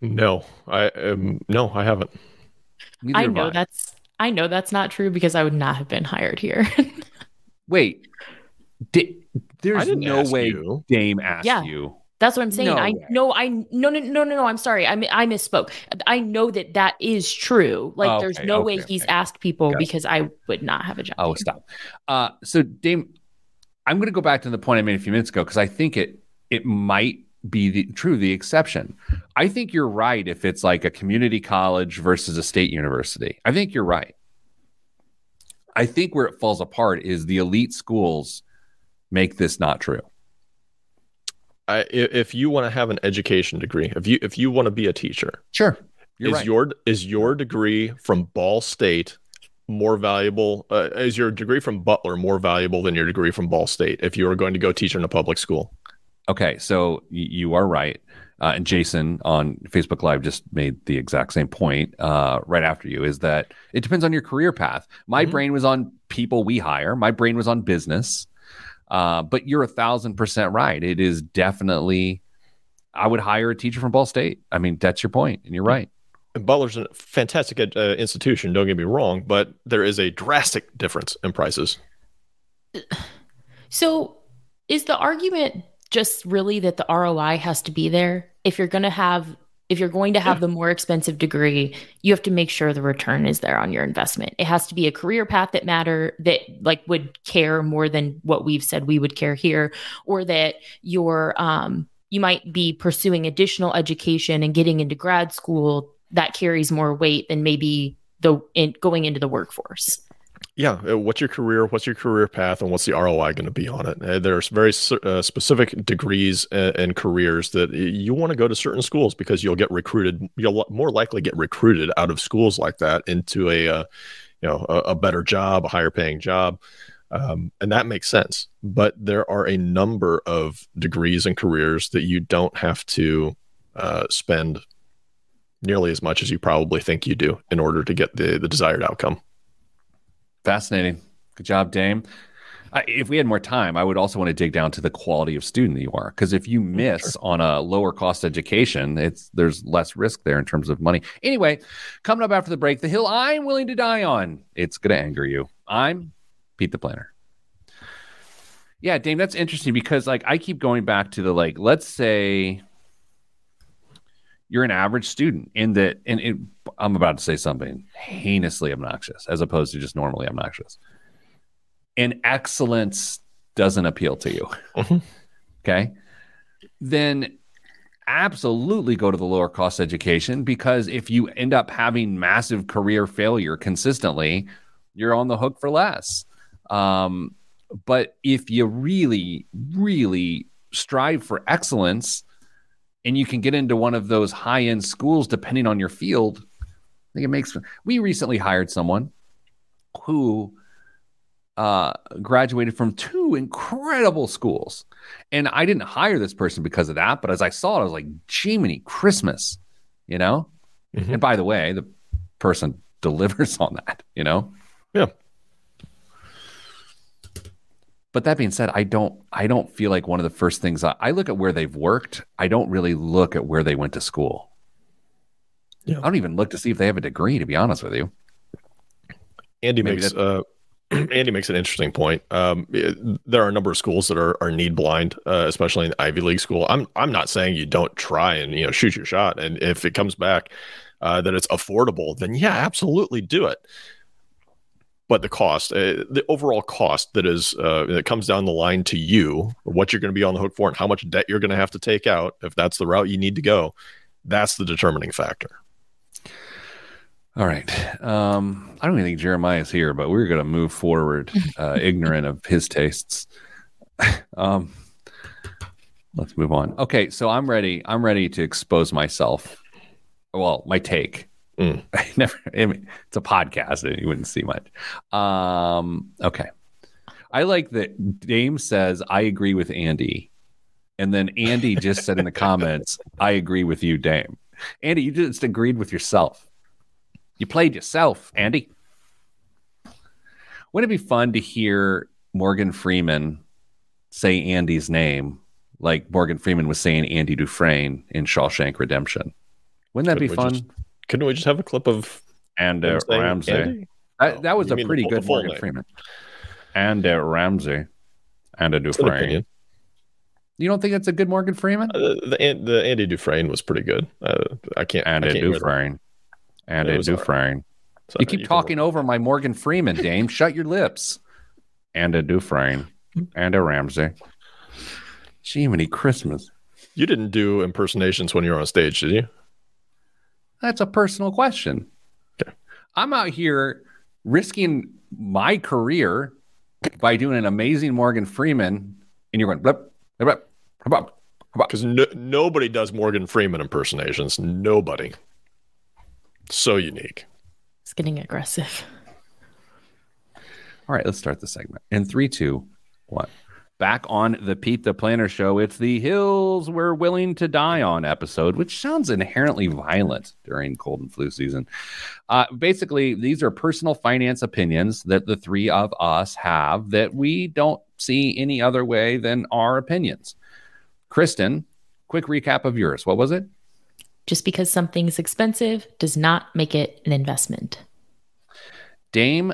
No, I um, no, I haven't. Neither I know I. that's I know that's not true because I would not have been hired here. Wait, did there's no way you. Dame asked yeah. you. That's what I'm saying. No I know. I no no no no no. I'm sorry. I I misspoke. I know that that is true. Like, oh, there's no okay, way he's asked people Got because. I would not have a job. Oh, here. stop. Uh, so Dame, I'm going to go back to the point I made a few minutes ago because I think it it might be the, true the exception. I think you're right if it's like a community college versus a state university. I think you're right. I think where it falls apart is the elite schools make this not true. I, if you want to have an education degree, if you if you want to be a teacher, sure, is right. your is your degree from Ball State more valuable? Uh, is your degree from Butler more valuable than your degree from Ball State if you are going to go teach in a public school? Okay, so you are right. Uh, and Jason on Facebook Live just made the exact same point uh, right after you is that it depends on your career path. My mm-hmm. brain was on people we hire, my brain was on business. Uh, but you're a thousand percent right. It is definitely, I would hire a teacher from Ball State. I mean, that's your point, and you're right. And Butler's a fantastic uh, institution, don't get me wrong, but there is a drastic difference in prices. So, is the argument just really that the ROI has to be there? If you're going to have if you're going to have the more expensive degree, you have to make sure the return is there on your investment. It has to be a career path that matter that like would care more than what we've said we would care here, or that you're um you might be pursuing additional education and getting into grad school that carries more weight than maybe the in, going into the workforce yeah uh, what's your career what's your career path and what's the roi going to be on it? Uh, there's very uh, specific degrees and, and, careers that you want to go to certain schools because you'll get recruited you'll more likely get recruited out of schools like that into a uh, you know a, a, better job a higher paying job um, and that makes sense. But there are a number of degrees and careers that you don't have to uh, spend nearly as much as you probably think you do in order to get the the desired outcome Fascinating. Good job, Dame. I, if we had more time, I would also want to dig down to the quality of student that you are, because if you mm, miss sure. on a lower cost education, it's there's less risk there in terms of money. Anyway, coming up after the break, the hill I'm willing to die on. It's going to anger you. I'm Pete the Planner. Yeah, Dame, that's interesting because like I keep going back to the like, let's say you're an average student in that and it, i'm about to say something heinously obnoxious as opposed to just normally obnoxious. And excellence doesn't appeal to you. Mm-hmm. okay? Then absolutely go to the lower cost education because if you end up having massive career failure consistently you're on the hook for less. Um, but if you really really strive for excellence and you can get into one of those high end schools depending on your field. I think it makes. We recently hired someone who uh, graduated from two incredible schools, and I didn't hire this person because of that. But as I saw it, I was like, "Jiminy Christmas," you know. Mm-hmm. And by the way, the person delivers on that, you know. Yeah. But that being said, I don't I don't feel like one of the first things I, I look at where they've worked. I don't really look at where they went to school. Yeah. I don't even look to see if they have a degree. To be honest with you, Andy Maybe makes uh, Andy makes an interesting point. Um, it, there are a number of schools that are, are need blind, uh, especially in Ivy League school. I'm I'm not saying you don't try and you know shoot your shot, and if it comes back uh, that it's affordable, then yeah, absolutely do it but the cost, uh, the overall cost that is uh, that comes down the line to you, what you're going to be on the hook for, and how much debt you're going to have to take out if that's the route you need to go, that's the determining factor. All right. Um, I don't even think Jeremiah is here, but we're going to move forward, uh, ignorant of his tastes. um, let's move on. Okay, so I'm ready. I'm ready to expose myself. Well, my take Mm. I never. I mean, it's a podcast, and you wouldn't see much. Um, okay. I like that Dame says I agree with Andy, and then Andy just said in the comments, "I agree with you, Dame." Andy, you just agreed with yourself. You played yourself, Andy. Wouldn't it be fun to hear Morgan Freeman say Andy's name like Morgan Freeman was saying Andy Dufresne in Shawshank Redemption? Wouldn't that Could be fun? Just, couldn't we just have a clip of and uh, Ramsey? That, that, was a pretty the, good Morgan name. Freeman. And uh, Ramsey and a Dufresne. You don't think that's a good Morgan Freeman? Uh, the the Andy Dufresne was pretty good. Uh, I can't. Andy Dufresne. Andy Dufresne. Right. You keep you talking over my Morgan Freeman, Dame. Shut your lips. Andy Dufresne. And a Ramsey. Jiminy Christmas. You didn't do impersonations when you were on stage, did you? That's a personal question. Okay. I'm out here risking my career by doing an amazing Morgan Freeman, and you're going, blip, blip, blip, blip, Because no, nobody does Morgan Freeman impersonations. Nobody. So unique. It's getting aggressive. All right, let's start the segment. In three, two, one. Back on the Pete the Planner show, it's the Hills We're Willing to Die On episode, which sounds inherently violent during cold and flu season. Uh, basically, these are personal finance opinions that the three of us have that we don't see any other way than our opinions. Kristen, quick recap of yours. What was it? Just because something's expensive does not make it an investment. Dame,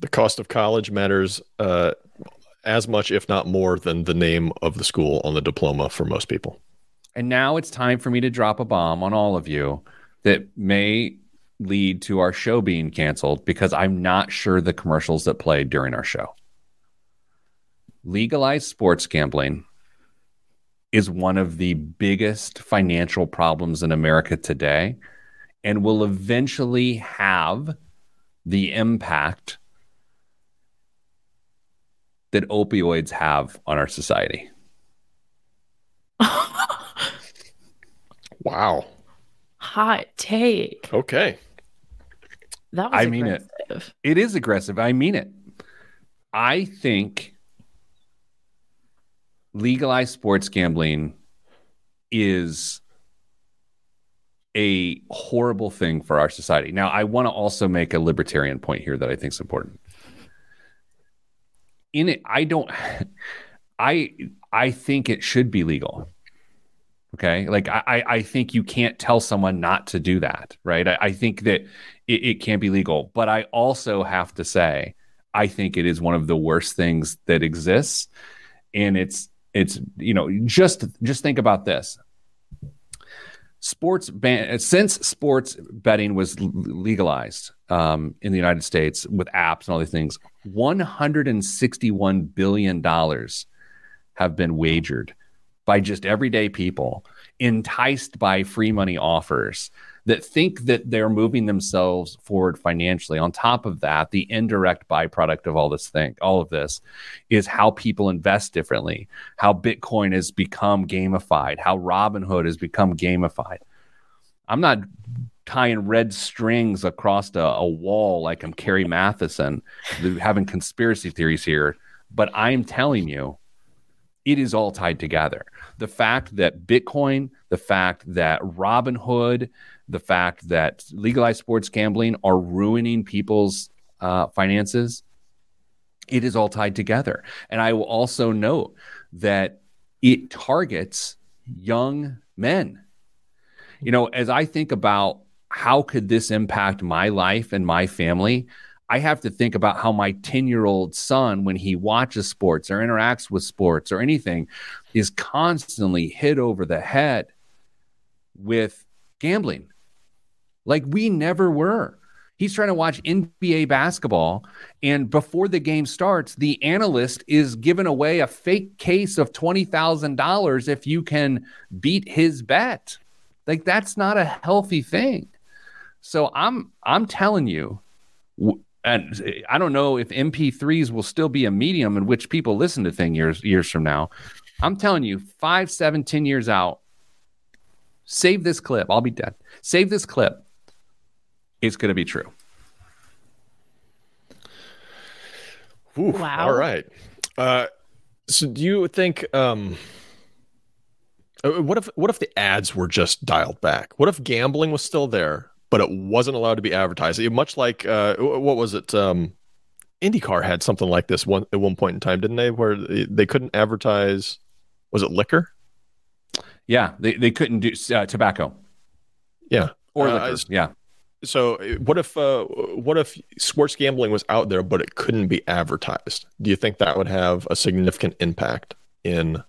The cost of college matters uh, as much, if not more, than the name of the school on the diploma for most people. And now it's time for me to drop a bomb on all of you that may lead to our show being canceled because I'm not sure the commercials that played during our show. Legalized sports gambling is one of the biggest financial problems in America today and will eventually have the impact that opioids have on our society. Wow. Hot take. Okay. That was I mean it. It is aggressive. I mean it. I think legalized sports gambling is a horrible thing for our society. Now, I want to also make a libertarian point here that I think is important. In it, I don't I I think it should be legal. Okay. Like I, I- think you can't tell someone not to do that, right? I, I think that it, it can be legal, but I also have to say, I think it is one of the worst things that exists. And it's it's you know, just just think about this. Sports ban since sports betting was legalized um, in the United States with apps and all these things, 161 billion dollars have been wagered by just everyday people enticed by free money offers that think that they're moving themselves forward financially. On top of that, the indirect byproduct of all this thing, all of this is how people invest differently, how Bitcoin has become gamified, how Robinhood has become gamified. I'm not tying red strings across a, a wall like I'm Carrie Mathison, having conspiracy theories here, but I'm telling you, it is all tied together. The fact that Bitcoin, the fact that Robinhood, the fact that legalized sports gambling are ruining people's uh, finances, it is all tied together. And I will also note that it targets young men. You know, as I think about how could this impact my life and my family, I have to think about how my 10 year old son, when he watches sports or interacts with sports or anything, is constantly hit over the head with gambling. Like we never were. He's trying to watch NBA basketball. And before the game starts, the analyst is giving away a fake case of $20,000 if you can beat his bet. Like that's not a healthy thing. So I'm I'm telling you, and I don't know if MP3s will still be a medium in which people listen to things years years from now. I'm telling you, five, seven, ten years out, save this clip. I'll be dead. Save this clip. It's going to be true. Whew, Wow. All right. Uh, so do you think um uh, what if what if the ads were just dialed back? What if gambling was still there, but it wasn't allowed to be advertised? Much like uh what was it um IndyCar had something like this one at one point in time, didn't they? Where they they couldn't advertise was it liquor? Yeah, they, they couldn't do uh, tobacco Yeah. or Uh, liquor. yeah. So what if uh what if sports gambling was out there but it couldn't be advertised? Do you think that would have a significant impact in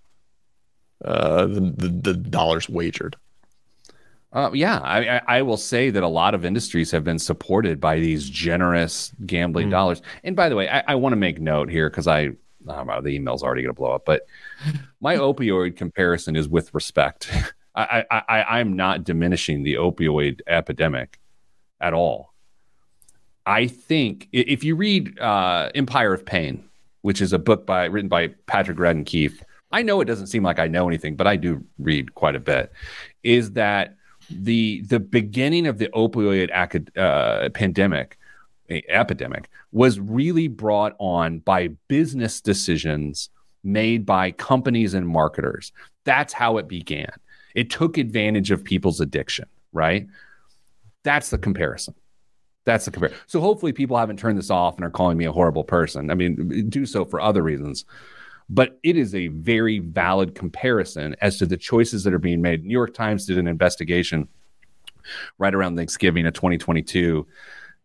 uh the the, the dollars wagered? Uh, yeah, I, I, will say that a lot of industries have been supported by these generous gambling Mm. dollars. And by the way, I, I want to make note here because I know, the email's already going to blow up. But my opioid comparison is with respect. I, I, I, I'm not diminishing the opioid epidemic at all. I think if you read uh, Empire of Pain, which is a book by written by Patrick Radden Keefe, I know it doesn't seem like I know anything, but I do read quite a bit. Is that the the beginning of the opioid uh, pandemic epidemic was really brought on by business decisions made by companies and marketers. That's how it began. It took advantage of people's addiction, right? That's the comparison. That's the comparison. So hopefully people haven't turned this off and are calling me a horrible person. I mean, do so for other reasons. But it is a very valid comparison as to the choices that are being made. New York Times did an investigation right around Thanksgiving of 2022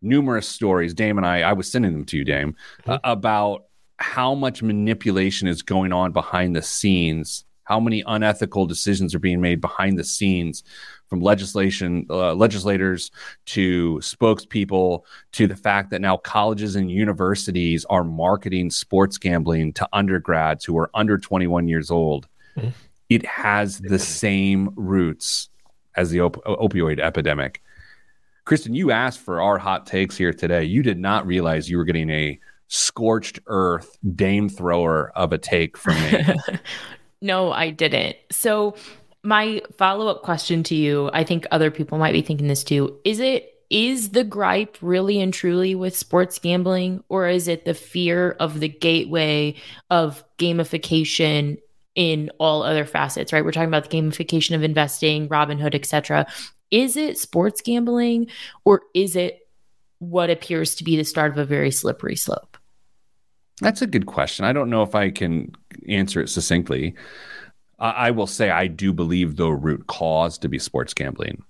numerous stories. Dame and I, I was sending them to you, Dame, mm-hmm. about how much manipulation is going on behind the scenes, how many unethical decisions are being made behind the scenes from legislation, uh, legislators to spokespeople to the fact that now colleges and universities are marketing sports gambling to undergrads who are under 21 years old. Mm-hmm. It has the same roots as the op- opioid epidemic. Kristen, you asked for our hot takes here today. You did not realize you were getting a scorched earth dame thrower of a take from me. no, I didn't. So, my follow up question to you, I think other people might be thinking this too. Is it is the gripe really and truly with sports gambling or is it the fear of the gateway of gamification in all other facets right we're talking about the gamification of investing robinhood etc is it sports gambling or is it what appears to be the start of a very slippery slope? That's a good question. I don't know if I can answer it succinctly. I will say I do believe the root cause to be sports gambling.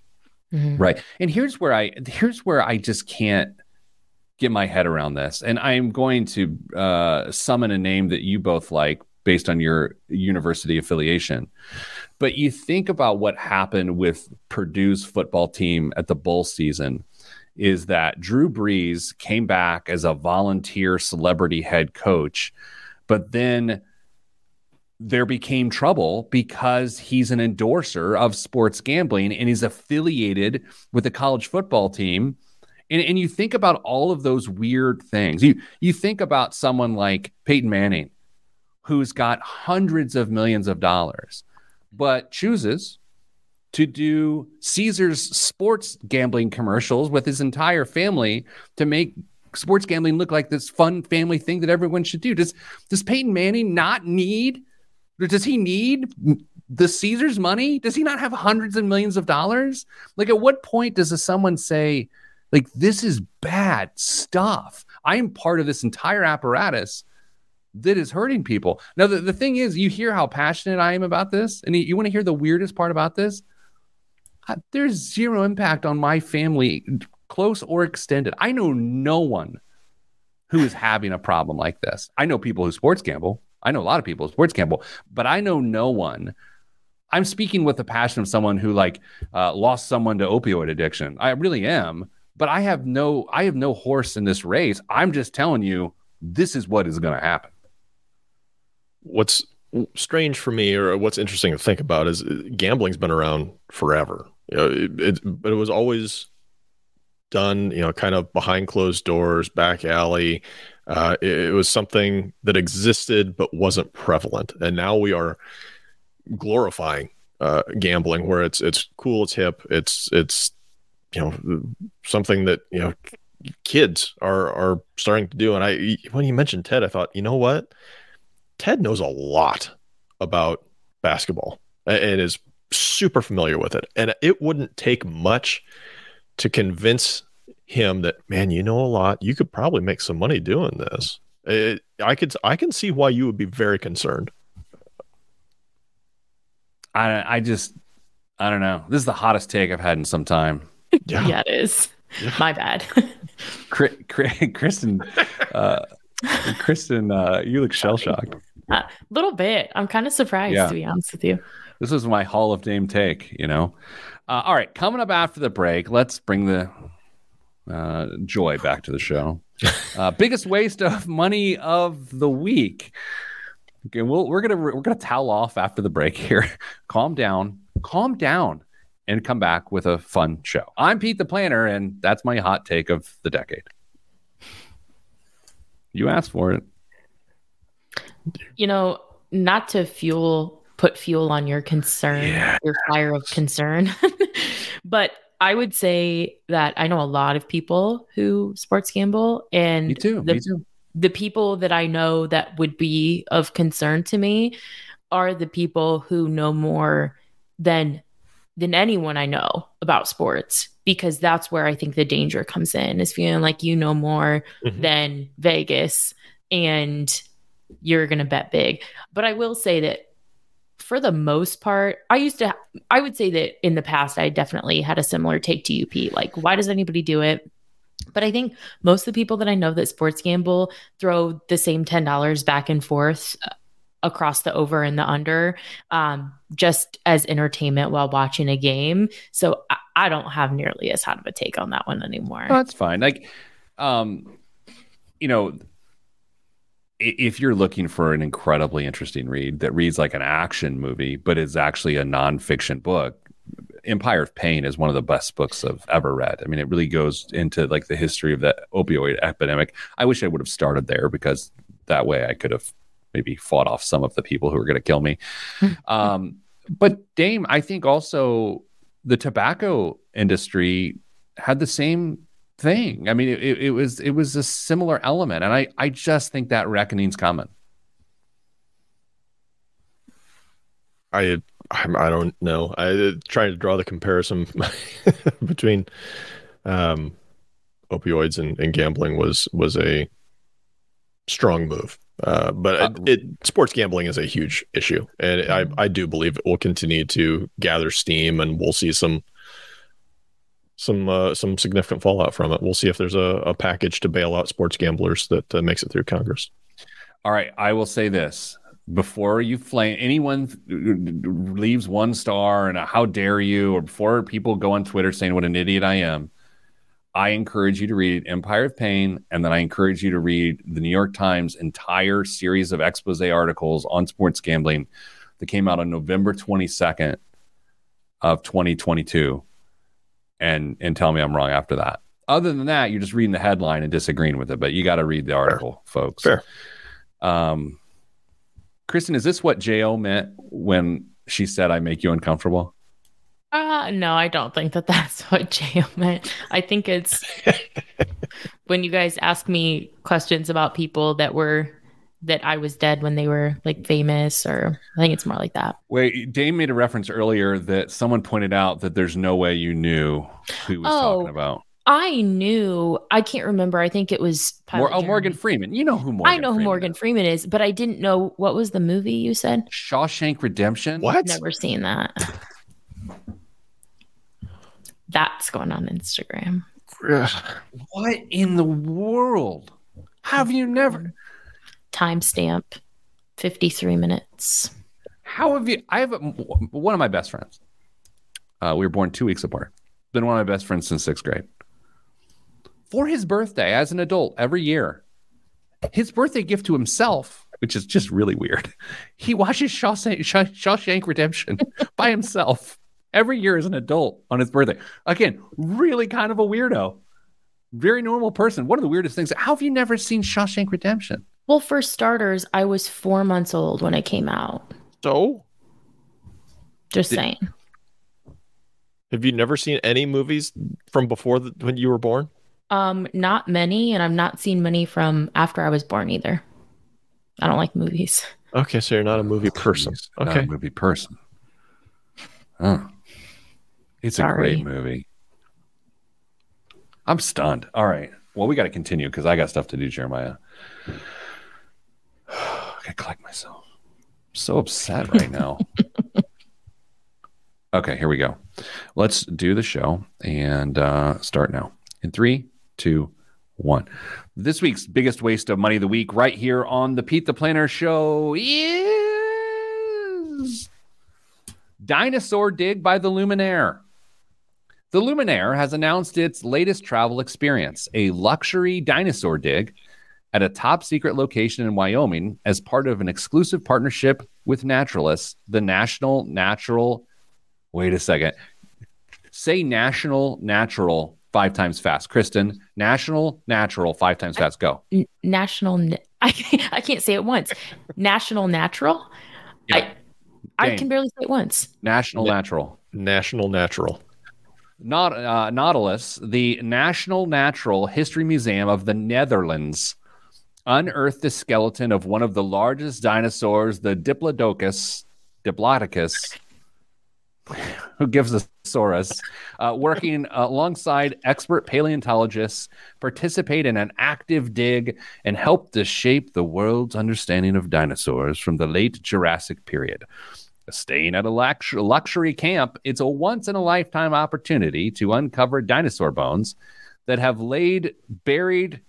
Mm-hmm. Right. And here's where I here's where I just can't get my head around this. And I'm going to uh, summon a name that you both like based on your university affiliation. But you think about what happened with Purdue's football team at the bowl season is that Drew Brees came back as a volunteer celebrity head coach, but then there became trouble because he's an endorser of sports gambling and he's affiliated with the college football team. And, and you think about all of those weird things. You you think about someone like Peyton Manning, who's got hundreds of millions of dollars but chooses to do Caesars sports gambling commercials with his entire family to make sports gambling look like this fun family thing that everyone should do. Does does Peyton Manning not need does he need the Caesars money? Does he not have hundreds of millions of dollars? Like at what point does someone say like this is bad stuff? I am part of this entire apparatus that is hurting people. Now, the, the thing is, you hear how passionate I am about this, and you, you want to hear the weirdest part about this? There's zero impact on my family, close or extended. I know no one who is having a problem like this. I know people who sports gamble. I know a lot of people sports gamble, but I know no one. I'm speaking with the passion of someone who like uh, lost someone to opioid addiction. I really am, but I have no I have no horse in this race. I'm just telling you this is what is going to happen what's strange for me or what's interesting to think about is uh, gambling's been around forever you know it, it, but it was always done you know kind of behind closed doors back alley uh, it, it, was something that existed but wasn't prevalent. And now we are glorifying uh, gambling where it's it's cool it's hip it's it's you know something that you know kids are are starting to do. And i when you mentioned ted i thought you know what? Ted knows a lot about basketball and is super familiar with it. And it wouldn't take much to convince him that, man, you know a lot. You could probably make some money doing this. It, I could, I can see why you would be very concerned. I, I just, I don't know. This is the hottest take I've had in some time. Yeah, yeah it is. Yeah. My bad. Kristen, uh, Kristen, uh, you look shell shocked. A uh, little bit. I'm kind of surprised yeah. to be honest with you. This is my Hall of Fame take, you know. Uh, all right, coming up after the break, let's bring the Uh, Joy, back to the show. Uh, biggest waste of money of the week. Okay, we'll, we're gonna we're gonna towel off after the break here. calm down, calm down, and come back with a fun show. I'm Pete the Planner, and that's my hot take of the decade. You asked for it. You know, not to fuel put fuel on your concern, Yeah. your fire of concern, but I would say that I know a lot of people who sports gamble, and Me too. the me too. the people that I know that would be of concern to me are the people who know more than than anyone I know about sports because that's where I think the danger comes in is feeling like you know more Mhm. than Vegas and you're going to bet big. But I will say that for the most part, I used to I would say that in the past I definitely had a similar take to UP like why does anybody do it? But I think most of the people that I know that sports gamble throw the same $10 back and forth uh, across the over and the under um, just as entertainment while watching a game. So I, I don't have nearly as hot of a take on that one anymore. That's fine. Like, um, you know, if you're looking for an incredibly interesting read that reads like an action movie, but is actually a nonfiction book, Empire of Pain is one of the best books I've ever read. I mean, it really goes into like the history of the opioid epidemic. I wish I would have started there because that way I could have maybe fought off some of the people who were going to kill me. um, but Dame, I think also the tobacco industry had the same thing. I mean, it, it, it was it was a similar element, and I I just think that reckoning's coming. I I'm- I don't know. I uh, trying to draw the comparison between um, opioids and, and gambling was was a strong move. Uh, but Uh, it, it sports gambling is a huge issue, and I I do believe it will continue to gather steam, and we'll see some some uh, some significant fallout from it. We'll see if there's a, a package to bail out sports gamblers that uh, makes it through Congress. All right, I will say this before you flame anyone leaves one star and a how dare you, or before people go on Twitter saying what an idiot I am. I encourage you to read Empire of Pain, and then I encourage you to read the New York Times entire series of expose articles on sports gambling that came out on November 22nd of 2022 and and tell me I'm wrong after that. Other than that, you're just reading the headline and disagreeing with it, but you got to read the article, folks. Fair. Um, Kristen, is this what Jo meant when she said I make you uncomfortable? Uh, no, I don't think that that's what J.O. meant. I think it's when you guys ask me questions about people that were that I was dead when they were like famous, or I think it's more like that. Wait, Dame made a reference earlier that someone pointed out that there's no way you knew who he was Oh, talking about. I knew I can't remember. I think it was Mor- Pilot oh, Morgan Freeman. You know who Morgan I know who Freeman Morgan is. Freeman is, but I didn't know what was the movie you said. Shawshank Redemption. What? I've Never seen that. That's going on Instagram. What in the world? Have you never? Timestamp, fifty-three minutes. How have you? I have a, one of my best friends. Uh, we were born two weeks apart. Been one of my best friends since sixth grade. For his birthday, as an adult, every year, his birthday gift to himself, which is just really weird, he watches Shawshank, Shawshank Redemption by himself every year as an adult on his birthday. Again, really kind of a weirdo. Very normal person. One of the weirdest things. How have you never seen Shawshank Redemption? Well, for starters, I was four months old when it came out. So, Just Did- saying. have you never seen any movies from before the, when you were born? Um, not many, and I've not seen many from after I was born either. I don't like movies. Okay, so you're not a movie person. Not Okay. a movie person. Oh. It's a great movie. I'm stunned. All right. Well, we got to continue because I got stuff to do, Jeremiah. I got to collect myself. I'm so upset right now. okay, here we go. Let's do the show and uh, start now. In three, two, one. This week's biggest waste of money of the week, right here on the Pete the Planner Show, is Dinosaur Dig by the Luminaire. The Luminaire has announced its latest travel experience, a luxury dinosaur dig at a top secret location in Wyoming as part of an exclusive partnership with Naturalis, the National Natural. Wait a second. Say National Natural five times fast. Kristen, National Natural five times fast. Go. N- National. I can't, I can't say it once. National Natural. Yeah. I I can barely say it once. National Yeah. Natural. National Natural. Not uh, Nautilus, the National Natural History Museum of the Netherlands, unearthed the skeleton of one of the largest dinosaurs, the Diplodocus, Diplodocus, who gives us Saurus, uh, working alongside expert paleontologists, participate in an active dig and help to shape the world's understanding of dinosaurs from the late Jurassic period. Staying at a lux- luxury camp, it's a once in a lifetime opportunity to uncover dinosaur bones that have laid buried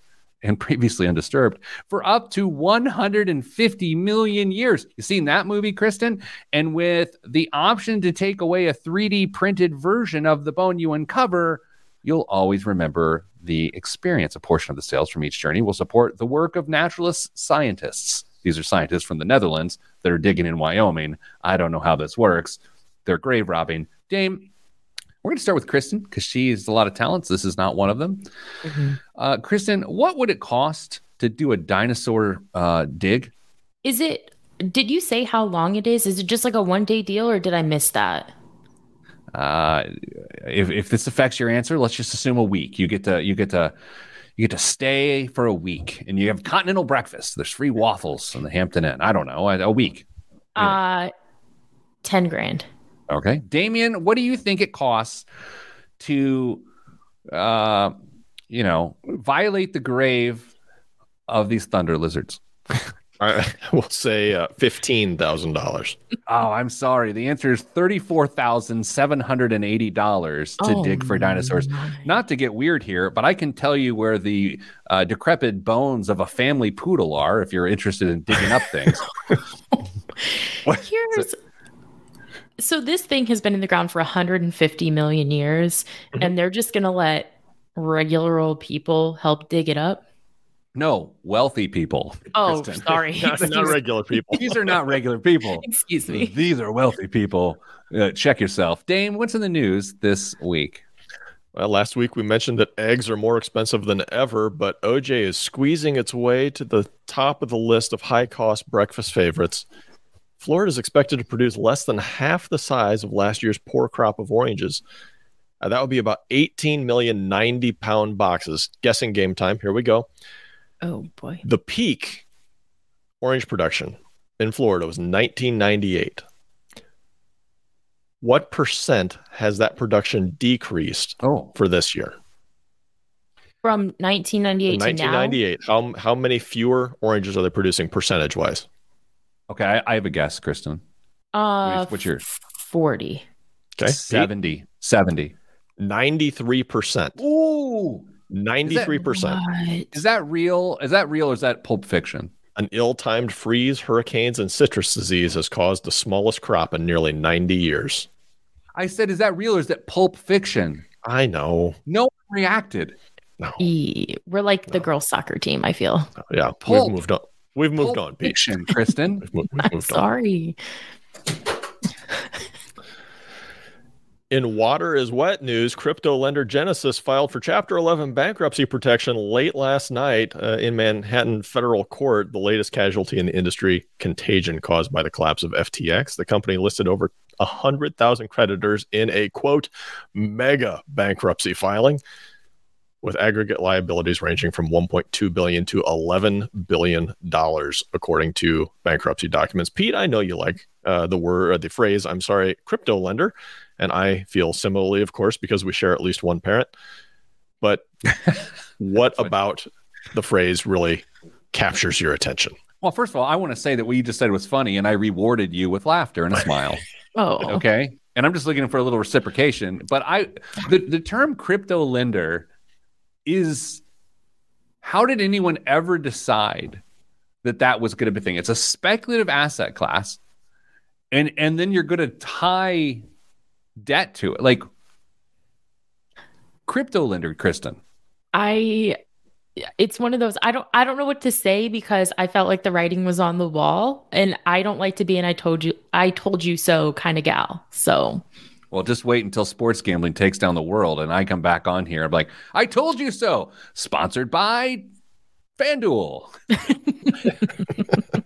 and previously undisturbed for up to 150 million years. You seen that movie, Kristen? And with the option to take away a 3D printed version of the bone you uncover, you'll always remember the experience. A portion of the sales from each journey will support the work of Naturalis scientists. These are scientists from the Netherlands that are digging in Wyoming. I don't know how this works. They're grave robbing. Dame, we're going to start with Kristen because she has a lot of talents. This is not one of them. Uh, Kristen, what would it cost to do a dinosaur uh, dig? Is it? Did you say how long it is? Is it just like a one day deal, or did I miss that? Uh, if, if this affects your answer, let's just assume a week. You get to you get to you get to stay for a week, and you have continental breakfast. There's free waffles in the Hampton Inn. I don't know, a, a week. Uh, ten grand. Okay, Damien, what do you think it costs to, uh, you know, violate the grave of these thunder lizards? I will say uh, fifteen thousand dollars. Oh, I'm sorry. The answer is thirty-four thousand seven hundred and eighty dollars to Oh, dig for dinosaurs. my. Not to get weird here, but I can tell you where the uh, decrepit bones of a family poodle are if you're interested in digging up things. What? Here's so this thing has been in the ground for 150 million years, and they're just gonna let regular old people help dig it up. No, wealthy people. Oh, Kristen. sorry. Not, not regular people. These are not regular people. Excuse me. These are wealthy people. Uh, check yourself. Dame, what's in the news this week? Well, last week we mentioned that eggs are more expensive than ever, but OJ is squeezing its way to the top of the list of high cost breakfast favorites. Florida is expected to produce less than half the size of last year's poor crop of oranges. Uh, that would be about 18 million 90 pound boxes. Guessing game time. Here we go. Oh boy. The peak orange production in Florida was 1998. What percent has that production decreased Oh, for this year? From 1998 to now. 1998. How how many fewer oranges are they producing percentage wise? Okay. I, I have a guess, Kristen. Uh, What's yours? 40. Okay, 70. 70. ninety three percent. Ooh. Ninety three percent. What? Is that real? Is that real or is that pulp fiction? An ill timed freeze, hurricanes, and citrus disease has caused the smallest crop in nearly ninety years. I said, is that real or is that pulp fiction? I know. No one reacted. No. E- We're like the girls' soccer team, I feel. Yeah, Pulp. we've moved on. We've moved Pulp on, Pete. Fiction, Kristen. We've, mo- we've I'm moved on. sorry. In water is wet news, crypto lender Genesis filed for Chapter 11 bankruptcy protection late last night uh, in Manhattan federal court, the latest casualty in the industry contagion caused by the collapse of FTX. The company listed over 100,000 creditors in a quote, mega bankruptcy filing with aggregate liabilities ranging from 1.2 billion to 11 billion dollars according to bankruptcy documents. Pete, I know you like uh, the word the phrase I'm sorry, crypto lender and I feel similarly, of course, because we share at least one parent. But what Funny. about the phrase really captures your attention? Well, first of all, I want to say that what you just said was funny, and I rewarded you with laughter and a smile. Oh, Okay. And I'm just looking for a little reciprocation. But I the, the term crypto lender is how did anyone ever decide that that was going to be a thing? It's a speculative asset class. And and then you're going to tie debt to it. Like crypto lender, Kristen? I it's one of those I don't I don't know what to say because I felt like the writing was on the wall and I don't like to be an I told you I told you so kind of gal. So Well, just wait until sports gambling takes down the world and I come back on here. I'm like, I told you so. Sponsored by FanDuel.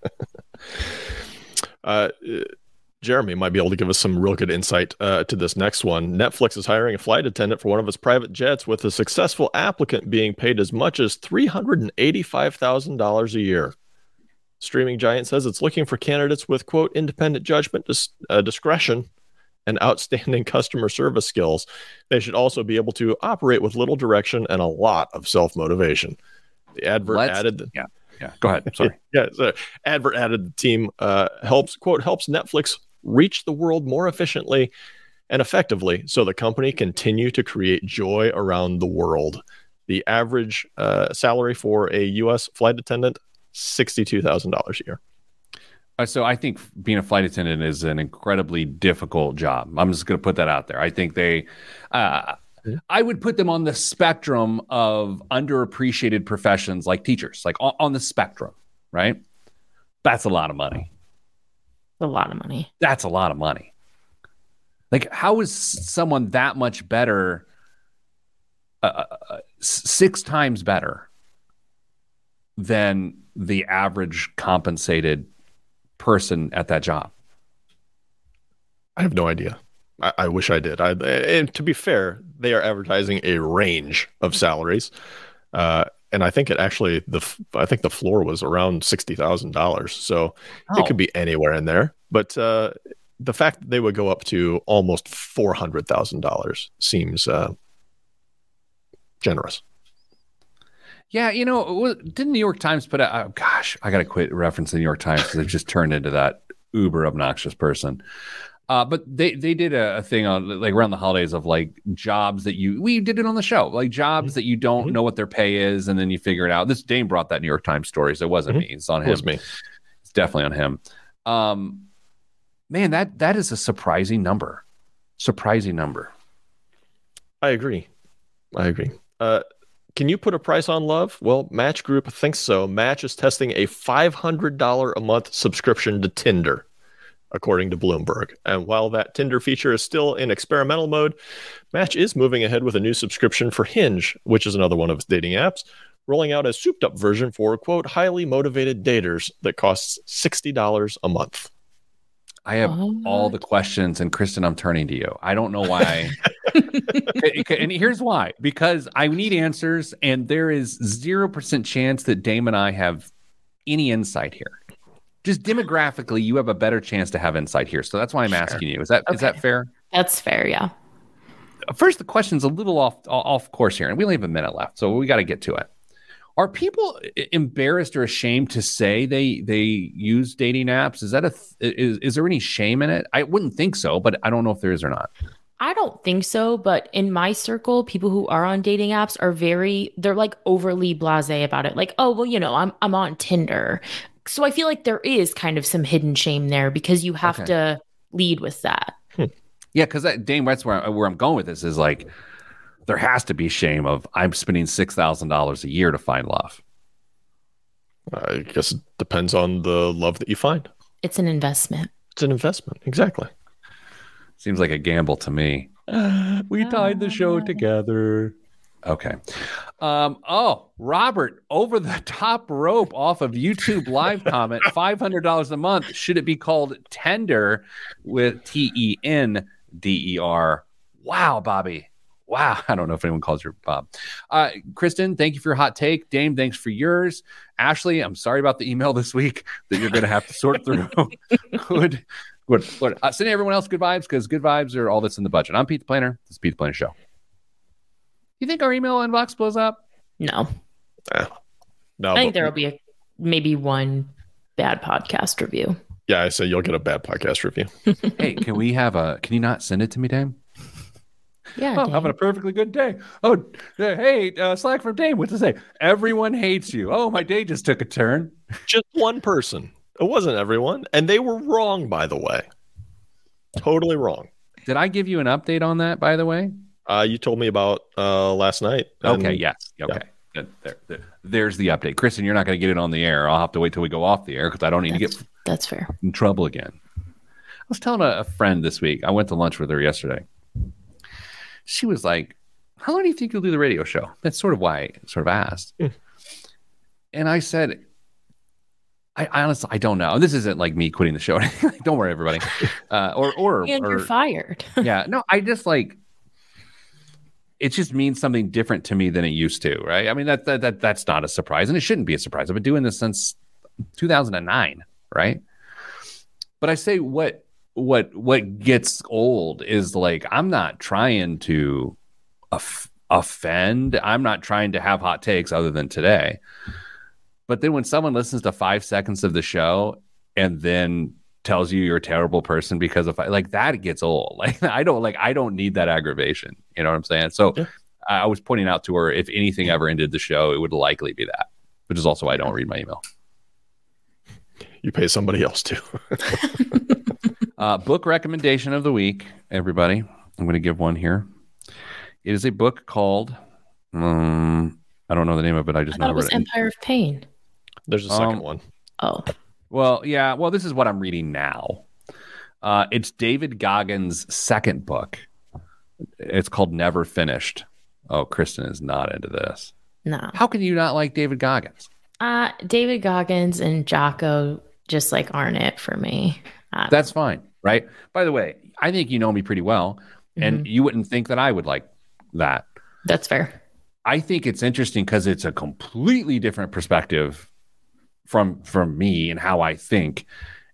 uh, Jeremy might be able to give us some real good insight uh, to this next one. Netflix is hiring a flight attendant for one of its private jets, with a successful applicant being paid as much as $385,000 a year. Streaming giant says it's looking for candidates with, quote, independent judgment, dis- uh, discretion, and outstanding customer service skills. They should also be able to operate with little direction and a lot of self motivation. The advert Let's- added. yeah. Yeah. Go ahead. Sorry. Yeah, so advert added the team uh, helps quote helps Netflix reach the world more efficiently and effectively, so the company continue to create joy around the world. The average uh, salary for a U.S. flight attendant sixty-two thousand dollars a year. Uh, so I think being a flight attendant is an incredibly difficult job. I'm just going to put that out there. I think they, uh, I would put them on the spectrum of underappreciated professions like teachers, like on, on the spectrum, right? That's a lot of money. a lot of money. That's a lot of money. Like, how is someone that much better, uh, uh, six times better than the average compensated person at that job? I have no idea. I, I wish I did. I, and to be fair, they are advertising a range of salaries, uh, and I think it actually the I think the floor was around sixty thousand dollars. So Oh. it could be anywhere in there. But uh, the fact that they would go up to almost four hundred thousand dollars seems uh, generous. Yeah, you know, didn't New York Times put out? Oh, gosh, I got to quit referencing the New York Times because they've just turned into that uber obnoxious person. Uh, but they they did a, a thing on like around the holidays of like jobs that you we did it on the show like jobs that you don't Mhm. know what their pay is and then you figure it out. This Dame brought that New York Times story, so it wasn't Mhm. me. It's on It him. was me. It's definitely on him. Um, man, that that is a surprising number. Surprising number. I agree. I agree. Uh, can you put a price on love? Well, Match Group thinks so. Match is testing a $500 a month subscription to Tinder, according to Bloomberg. And while that Tinder feature is still in experimental mode, Match is moving ahead with a new subscription for Hinge, which is another one of its dating apps, rolling out a souped up version for, quote, highly motivated daters that costs $60 a month. I have all the questions, and Kristen, I'm turning to you. I don't know why. and here's why because I need answers, and there is 0% chance that Dame and I have any insight here. Just demographically, you have a better chance to have insight here. So that's why I'm Sure. asking you. Is that is that Okay. fair? That's fair, yeah. First, the question's a little off off course here, and we only have a minute left, so we got to get to it. Are people embarrassed or ashamed to say they they use dating apps? Is that a th- is is there any shame in it? I wouldn't think so, but I don't know if there is or not. I don't think so, but in my circle, people who are on dating apps are very they're like overly blasé about it. Like, oh, well, you know, I'm I'm on Tinder. So I feel like there is kind of some hidden shame there because you have Okay. to lead with that. Hmm. Yeah, because Dame, that's where I, where I'm going with this is like there has to be shame of I'm spending six thousand dollars a year to find love. I guess it depends on the love that you find. It's an investment. It's an investment. Exactly. Seems like a gamble to me. we tied the show together. Okay. Um, oh, Robert, over the top rope off of YouTube live comment, $500 a month. Should it be called tender with T E N D E R? Wow, Bobby. Wow. I don't know if anyone calls you Bob. Uh, Kristen, thank you for your hot take. Dame, thanks for yours. Ashley, I'm sorry about the email this week that you're going to have to sort through. good. Good. good. Uh, sending everyone else good vibes because good vibes are all that's in the budget. I'm Pete the Planner. This is Pete the Planner Show. You think our email inbox blows up? No. No, I think there will be a, maybe one bad podcast review. yeah, I say you'll get a bad podcast review. hey, can we have a? Can you not send it to me, Dame? Yeah. Oh, dang. having a perfectly good day. Oh, uh, hey, uh, Slack from Dame. What to say? Everyone hates you. Oh, my day just took a turn. Just one person. It wasn't everyone, and they were wrong, by the way. Totally wrong. Did I give you an update on that? By the way, Uh, you told me about uh, last night. and- Okay, yes. Okay. Good. There, there- there's the update. Kristen, you're not going to get it on the air. I'll have to wait till we go off the air because I don't need to get That's, that's fair. in trouble again. I was telling a, a friend this week, I went to lunch with her yesterday. She was like, How long do you think you'll do the radio show? That's sort of why I sort of asked. Hmm. And I said, I, I honestly, I don't know. This isn't like me quitting the show. don't worry, everybody. Uh, or, or, And or you're fired. yeah, no, I just like it just means something different to me than it used to, right? I mean that that, that that's not a surprise, and it shouldn't be a surprise. I've been doing this since 2009, right? But I say what what what gets old is like I'm not trying to off- offend. I'm not trying to have hot takes other than today. But then when someone listens to five seconds of the show and then tells you you're a terrible person because of like that gets old like i don't like i don't need that aggravation you know what i'm saying so Yeah. i was pointing out to her if anything ever ended the show it would likely be that which is also why i don't read my email You pay somebody else to. uh, book recommendation of the week everybody i'm going to give one here it is a book called um, i don't know the name of it i I just thought know it was it. Empire of Pain. There's a second Um, one. Oh, Well, yeah. Well, this is what I'm reading now. Uh, it's David Goggins' second book. It's called Never Finished. Oh, Kristen is not into this. no. How can you not like David Goggins? Uh, David Goggins and Jocko just like aren't it for me. Uh, That's fine, right? By the way, I think you know me pretty well, and you wouldn't think that I would like that. that's fair. I think it's interesting because it's a completely different perspective from from me and how I think.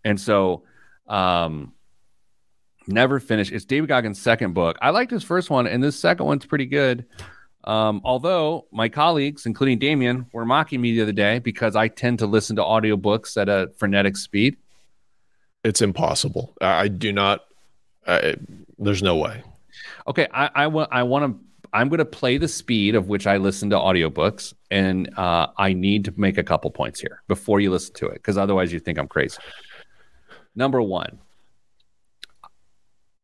And so um never finished. It's David Goggins' second book. I liked his first one, and this second one's pretty good. Um, although my colleagues, including Damian, were mocking me the other day because I tend to listen to audiobooks at a frenetic speed. It's impossible. I, I do not. I, there's no way. Okay, I, I want I want to I'm going to play the speed of which I listen to audiobooks, and uh, I need to make a couple points here before you listen to it, because otherwise you think I'm crazy. Number one,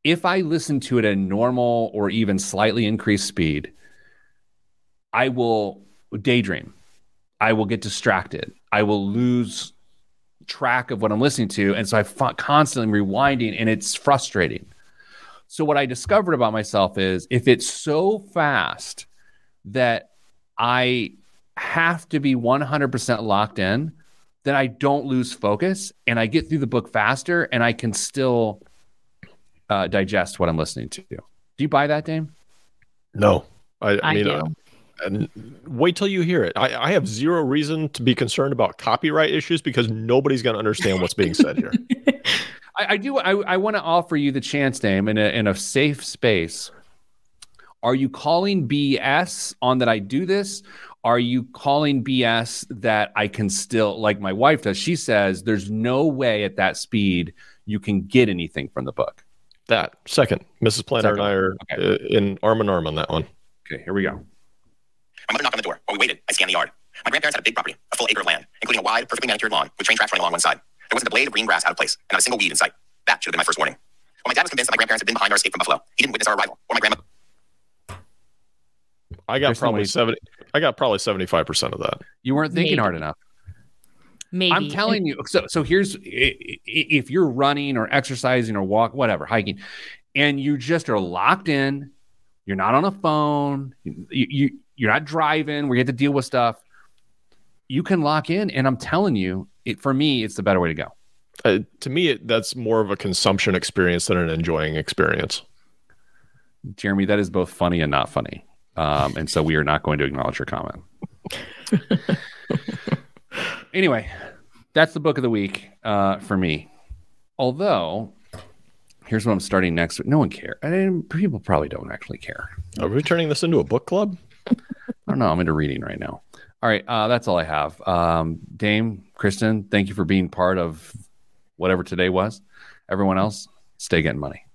if I listen to it at normal or even slightly increased speed, I will daydream. I will get distracted. I will lose track of what I'm listening to, and so I'm constantly rewinding, and it's frustrating. So what I discovered about myself is if it's so fast that I have to be 100% locked in, then I don't lose focus and I get through the book faster and I can still uh, digest what I'm listening to. Do you buy that, Dame? No, I, I I mean, do. uh, and wait till you hear it. I, I have zero reason to be concerned about copyright issues because nobody's going to understand what's being said here. I, I do. I, I want to offer you the chance, Dame, in a, in a safe space. Are you calling BS on that I do this? Are you calling BS that I can still, like my wife does? She says there's no way at that speed you can get anything from the book. That second, Mrs. Planner and I are Okay. uh, in arm in arm on that one. Okay, here we go. My mother knocked on the door. While we waited, I scanned the yard. My grandparents had a big property, a full acre of land, including a wide, perfectly manicured lawn with train tracks running along one side. There wasn't a blade of green grass out of place, and not a single weed in sight. That should have been my first warning. While my dad was convinced that my grandparents had been behind our escape from Buffalo, he didn't witness our arrival, or my grandma. I got Kristen, probably seventy. I got probably seventy five percent of that. You weren't thinking Maybe. hard enough. Maybe. I'm telling you. So, so here's i- i- if you're running or exercising or walk, whatever, hiking, and you just are locked in, you're not on a phone, you, you you're not driving where you have to deal with stuff. You can lock in, and I'm telling you, it, for me, it's the better way to go. Uh, to me, it, that's more of a consumption experience than an enjoying experience. Jeremy, that is both funny and not funny. Um, and so we are not going to acknowledge your comment. anyway, that's the book of the week uh, for me. Although, here's what I'm starting next. No one cares. I mean, people probably don't actually care. Are we turning this into a book club? I don't know. I'm into reading right now. All right, uh, that's all I have. Um, Dame, Kristen, thank you for being part of whatever today was. Everyone else, stay getting money.